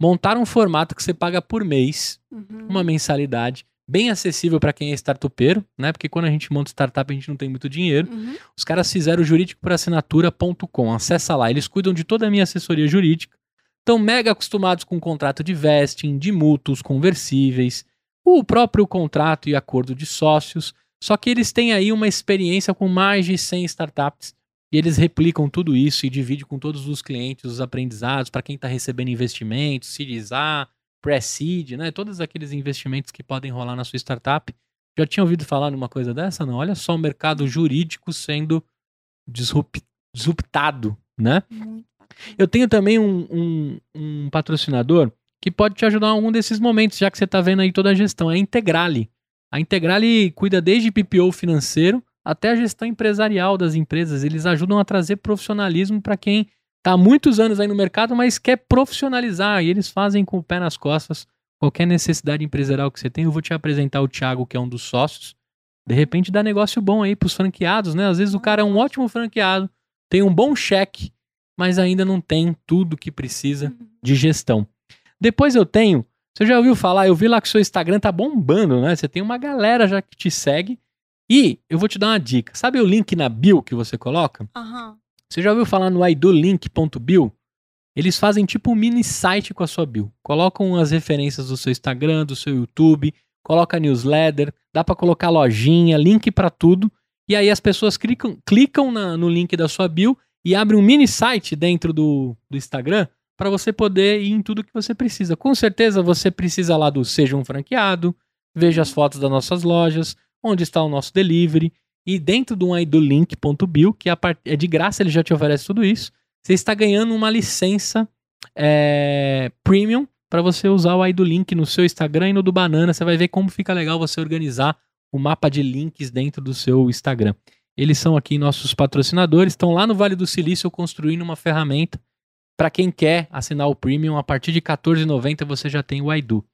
Montaram um formato que você paga por mês, Uhum. uma mensalidade, bem acessível para quem é startupeiro, né? Porque quando a gente monta startup, a gente não tem muito dinheiro. Uhum. Os caras fizeram jurídicoporassinatura.com. Acessa lá, eles cuidam de toda a minha assessoria jurídica. Estão mega acostumados com contrato de vesting, de mútuos conversíveis, o próprio contrato e acordo de sócios. Só que eles têm aí uma experiência com mais de 100 startups e eles replicam tudo isso e dividem com todos os clientes os aprendizados para quem está recebendo investimentos, Series A, Pre-Seed, né? Todos aqueles investimentos que podem rolar na sua startup. Já tinha ouvido falar numa coisa dessa? Não. Olha só o mercado jurídico sendo disrup- disruptado, né? Eu tenho também um, um- um patrocinador que pode te ajudar em algum desses momentos, já que você está vendo aí toda a gestão. É a Integrale. A Integrale cuida desde PPO financeiro até a gestão empresarial das empresas. Eles ajudam a trazer profissionalismo para quem está há muitos anos aí no mercado, mas quer profissionalizar. E eles fazem com o pé nas costas qualquer necessidade empresarial que você tem. Eu vou te apresentar o Thiago, que é um dos sócios. De repente dá negócio bom aí para os franqueados, né? Às vezes o cara é um ótimo franqueado, tem um bom cheque, mas ainda não tem tudo que precisa Uhum. de gestão. Depois eu tenho, você já ouviu falar, eu vi lá que o seu Instagram tá bombando, né? Você tem uma galera já que te segue. E eu vou te dar uma dica. Sabe o link na bio que você coloca? Aham. Você já ouviu falar no idolink.bio? Eles fazem tipo um mini site com a sua bio. Colocam as referências do seu Instagram, do seu YouTube, coloca newsletter, dá pra colocar lojinha, link pra tudo. E aí as pessoas clicam, clicam na- no link da sua bio e abre um mini site dentro do, do Instagram para você poder ir em tudo que você precisa. Com certeza você precisa lá do Seja um Franqueado, veja as fotos das nossas lojas, onde está o nosso delivery. E dentro do idolink.bio, que é a part- é de graça, ele já te oferece tudo isso, você está ganhando uma licença é, premium para você usar o idolink no seu Instagram e no do Banana. Você vai ver como fica legal você organizar o mapa de links dentro do seu Instagram. Eles são aqui nossos patrocinadores, estão lá no Vale do Silício construindo uma ferramenta para quem quer assinar o premium. A partir de R$14,90 você já tem o iDo.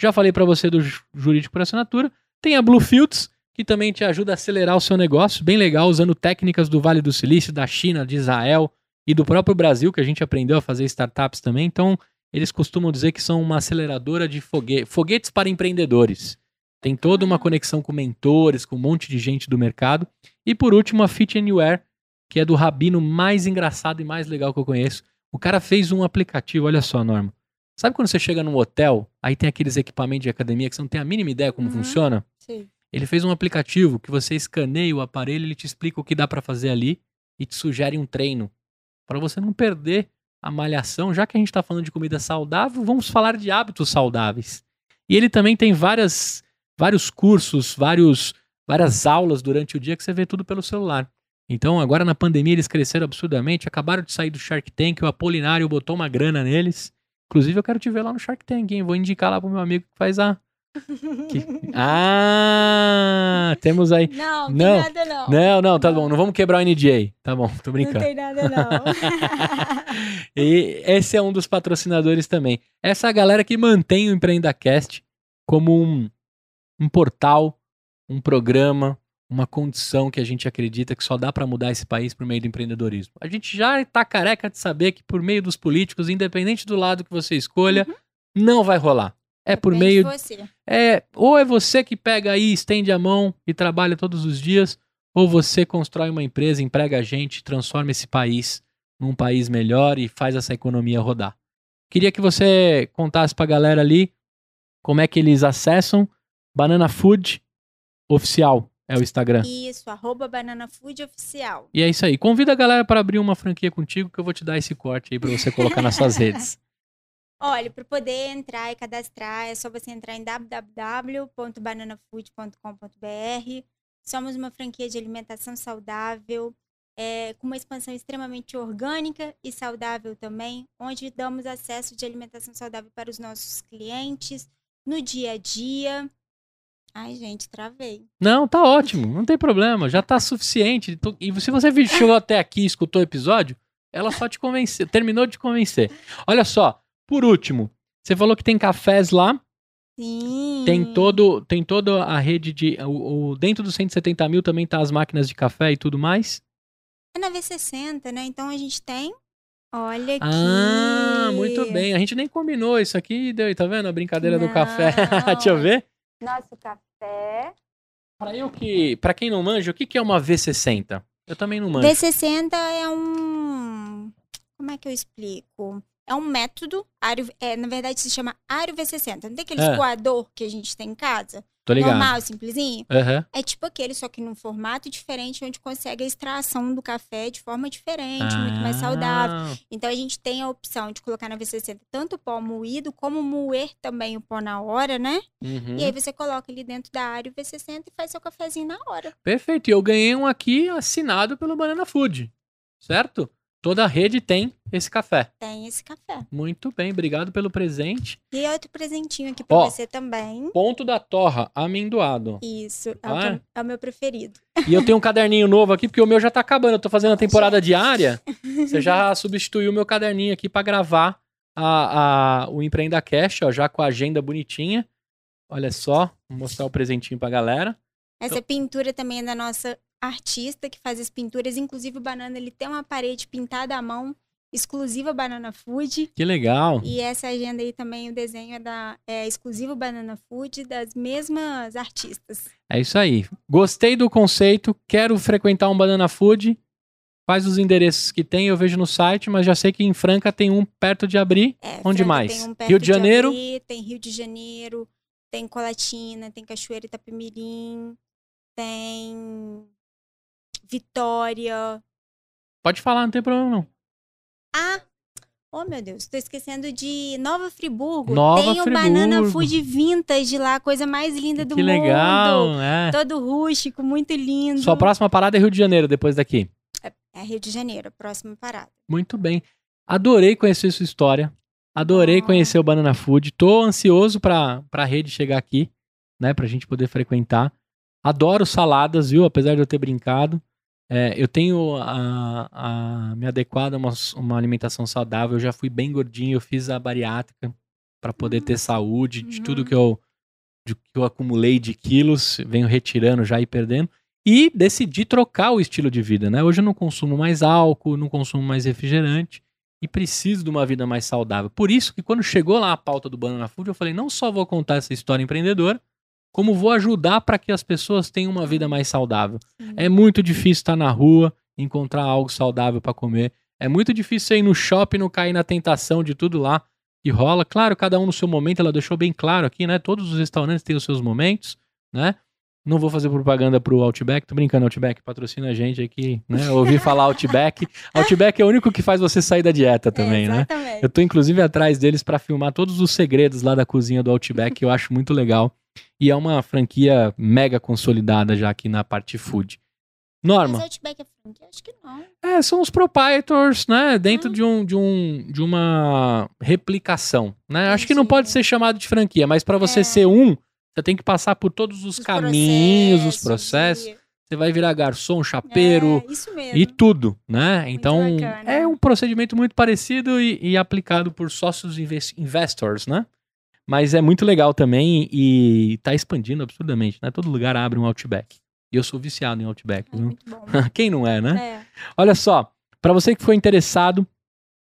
Já falei para você do ju- jurídico por assinatura. Tem a Bluefields, que também te ajuda a acelerar o seu negócio, bem legal, usando técnicas do Vale do Silício, da China, de Israel e do próprio Brasil, que a gente aprendeu a fazer startups também. Então, eles costumam dizer que são uma aceleradora de fogue foguetes para empreendedores. Tem toda uma conexão com mentores, com um monte de gente do mercado. E por último, a Fit Anywhere, que é do rabino mais engraçado e mais legal que eu conheço. O cara fez um aplicativo, olha só, Norma. Sabe quando você chega num hotel, aí tem aqueles equipamentos de academia que você não tem a mínima ideia como Uhum. funciona? Sim. Ele fez um aplicativo que você escaneia o aparelho, ele te explica o que dá pra fazer ali e te sugere um treino Pra você não perder a malhação. Já que a gente tá falando de comida saudável, vamos falar de hábitos saudáveis. E ele também tem várias, vários cursos, vários, várias aulas durante o dia que você vê tudo pelo celular. Então, agora na pandemia eles cresceram absurdamente, acabaram de sair do Shark Tank, o Apolinário botou uma grana neles. Inclusive, eu quero te ver lá no Shark Tank, hein? Vou indicar lá pro meu amigo que faz a, Que- *laughs* Ah, temos aí. Não, não, Não, tem nada não. Não, não, tá bom. Não vamos quebrar o NDA. Tá bom, tô Não brincando. tem nada não. *laughs* E esse é um dos patrocinadores também. Essa é a galera que mantém o EmpreendaCast como um, um portal, um programa, uma condição que a gente acredita que só dá pra mudar esse país por meio do empreendedorismo. A gente já tá careca de saber que por meio dos políticos, independente do lado que você escolha, não vai rolar. É por meio de você. é, ou é você que pega aí, estende a mão e trabalha todos os dias, ou você constrói uma empresa, emprega a gente, transforma esse país num país melhor e faz essa economia rodar. Queria que você contasse pra galera ali como é que eles acessam Banana Food Oficial, é o Instagram. Isso, arroba Banana Food Oficial. E é isso aí. Convida a galera para abrir uma franquia contigo que eu vou te dar esse corte aí pra você colocar nas suas *laughs* redes. Olha, para poder entrar e cadastrar, é só você entrar em www.bananafood.com.br. Somos uma franquia de alimentação saudável, é, com uma expansão extremamente orgânica e saudável também, onde damos acesso de alimentação saudável para os nossos clientes no dia a dia. Ai, gente, travei. Não, tá ótimo, não tem problema, já tá suficiente. E se você chegou até aqui e escutou o episódio, ela só te convenceu, terminou de convencer. Olha só, por último, você falou que tem cafés lá, Sim. tem todo, tem toda a rede de, o, o- dentro dos 170 mil também tá as máquinas de café e tudo mais. É na V60, né? Então a gente tem. Olha aqui. Ah, muito bem. A gente nem combinou isso aqui, deu, tá vendo a brincadeira do Não. café? *laughs* Deixa eu ver. Nosso café. Para eu que, para quem não manja, o que que é uma V60? Eu também não manjo. V60 é um. Como é que eu explico? É um método. Ario, é, na verdade, se chama Ario V60. Não tem aquele É. escoador que a gente tem em casa? Tô ligado. Normal, simplesinho? Aham. É tipo aquele, só que num formato diferente, onde consegue a extração do café de forma diferente, muito mais saudável. Ah, Então a gente tem a opção de colocar na V60 tanto o pó moído, como moer também o pó na hora, né? uhum. E aí você coloca ele dentro da área V60 e faz seu cafezinho na hora. Perfeito. E eu ganhei um aqui assinado pelo Banana Food. Certo? Toda a rede tem esse café. Tem esse café. Muito bem, obrigado pelo presente. E outro presentinho aqui pra Ó. você também. Ponto da torra, amendoado. Isso, é, Ah, o, é? é o meu preferido. E eu tenho um caderninho novo aqui, porque o meu já tá acabando. Eu tô fazendo a temporada diária. Você já *laughs* substituiu o meu caderninho aqui pra gravar a, a, o Empreenda Cash, ó, já com a agenda bonitinha. Olha só, vou mostrar o presentinho pra galera. Essa Então pintura também é da nossa artista que faz as pinturas. Inclusive, o Banana ele tem uma parede pintada à mão, exclusiva Banana Food. Que legal. E essa agenda aí também, o desenho é da é exclusivo Banana Food, das mesmas artistas. É isso aí. Gostei do conceito, quero frequentar um Banana Food. Quais os endereços que tem? Eu vejo no site, mas já sei que em Franca tem um perto de abrir. É, Onde Franca mais? tem um perto Rio de Janeiro? Abri, tem Rio de Janeiro, tem Colatina, tem Cachoeira Itapemirim, tem Vitória. Pode falar, não tem problema não. Ah, oh meu Deus, tô esquecendo de Nova Friburgo. Nova tem o Friburgo. Banana Food Vintage lá, a coisa mais linda do que mundo. legal, é. Todo rústico, muito lindo. Sua próxima parada é Rio de Janeiro, depois daqui. É Rio de Janeiro, a próxima parada. Muito bem. Adorei conhecer sua história. Adorei Ah. conhecer o Banana Food. Tô ansioso pra, pra rede chegar aqui, né? Pra gente poder frequentar. Adoro saladas, viu? Apesar de eu ter brincado. É, eu tenho a, a me adequado a uma, uma alimentação saudável. Eu já fui bem gordinho. Eu fiz a bariátrica pra poder ter saúde de tudo Uhum. que eu, de que eu acumulei de quilos. Venho retirando já e perdendo. E decidi trocar o estilo de vida, né? Hoje eu não consumo mais álcool, não consumo mais refrigerante e preciso de uma vida mais saudável. Por isso que quando chegou lá a pauta do Banana Food, eu falei, não só vou contar essa história empreendedora, como vou ajudar para que as pessoas tenham uma vida mais saudável. Sim. É muito difícil estar na rua, encontrar algo saudável para comer. É muito difícil ir no shopping e não cair na tentação de tudo lá que rola. Claro, cada um no seu momento, ela deixou bem claro aqui, né? Todos os restaurantes têm os seus momentos, né? Não vou fazer propaganda pro Outback, tô brincando, Outback, patrocina a gente aqui, né? Eu ouvi falar Outback. *laughs* Outback é o único que faz você sair da dieta também, é, né? Eu tô inclusive atrás deles pra filmar todos os segredos lá da cozinha do Outback, que eu acho muito legal. E é uma franquia mega consolidada já aqui na parte food. Norma, Mas Outback é franquia? Acho que não. é, são os proprietors, né? Dentro Hum. de, um, de, um, de uma replicação, né? Acho que não Entendi. pode ser chamado de franquia, mas para você É. ser um, Você tem que passar por todos os, os caminhos, os processos. E... Você vai virar garçom, chapeiro é, e tudo, né? Então é um procedimento muito parecido e, e aplicado por sócios investors, né? Mas é muito legal também e tá expandindo absurdamente, né? Todo lugar abre um Outback. E eu sou viciado em Outback, é viu? *laughs* Quem não é, né? É. Olha só, para você que ficou interessado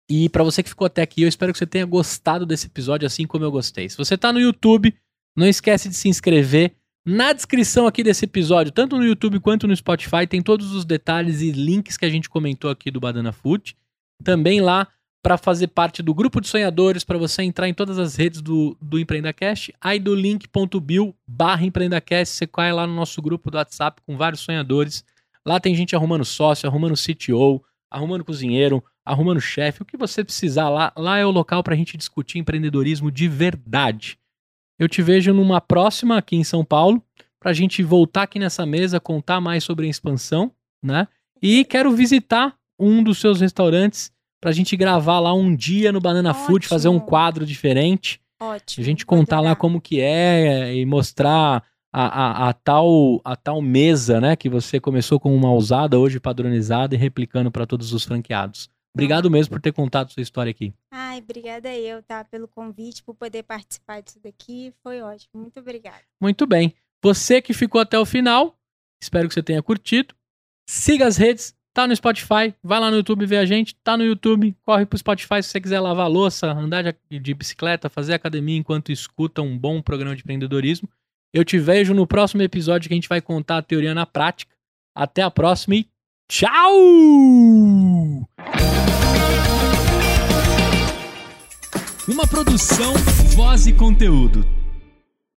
e para você que ficou até aqui, eu espero que você tenha gostado desse episódio assim como eu gostei. Se você tá no YouTube, não esquece de se inscrever. Na descrição aqui desse episódio, tanto no YouTube quanto no Spotify, tem todos os detalhes e links que a gente comentou aqui do Badana Food. Também lá para fazer parte do grupo de sonhadores, para você entrar em todas as redes do, do EmpreendaCast, aí do link.bio barra EmpreendaCast, você cai lá no nosso grupo do WhatsApp com vários sonhadores. Lá tem gente arrumando sócio, arrumando CTO, arrumando cozinheiro, arrumando chefe, o que você precisar lá, lá é o local para a gente discutir empreendedorismo de verdade. Eu te vejo numa próxima aqui em São Paulo, para a gente voltar aqui nessa mesa, contar mais sobre a expansão, né? E quero visitar um dos seus restaurantes pra gente gravar lá um dia no Banana Ótimo. Food, fazer um quadro diferente. Ótimo. A gente contar lá como que é e mostrar a, a, a, tal, a tal mesa, né? Que você começou com uma usada, hoje padronizada e replicando para todos os franqueados. Obrigado mesmo por ter contado sua história aqui. Ai, obrigada eu, tá? Pelo convite, por poder participar disso daqui. Foi ótimo. Muito obrigada. Muito bem. Você que ficou até o final, espero que você tenha curtido. Siga as redes, Tá no Spotify, vai lá no YouTube ver a gente. Tá no YouTube, corre pro Spotify se você quiser lavar louça, andar de, bicicleta, fazer academia enquanto escuta um bom programa de empreendedorismo. Eu te vejo no próximo episódio que a gente vai contar a teoria na prática. Até a próxima e tchau! Uma produção, voz e conteúdo.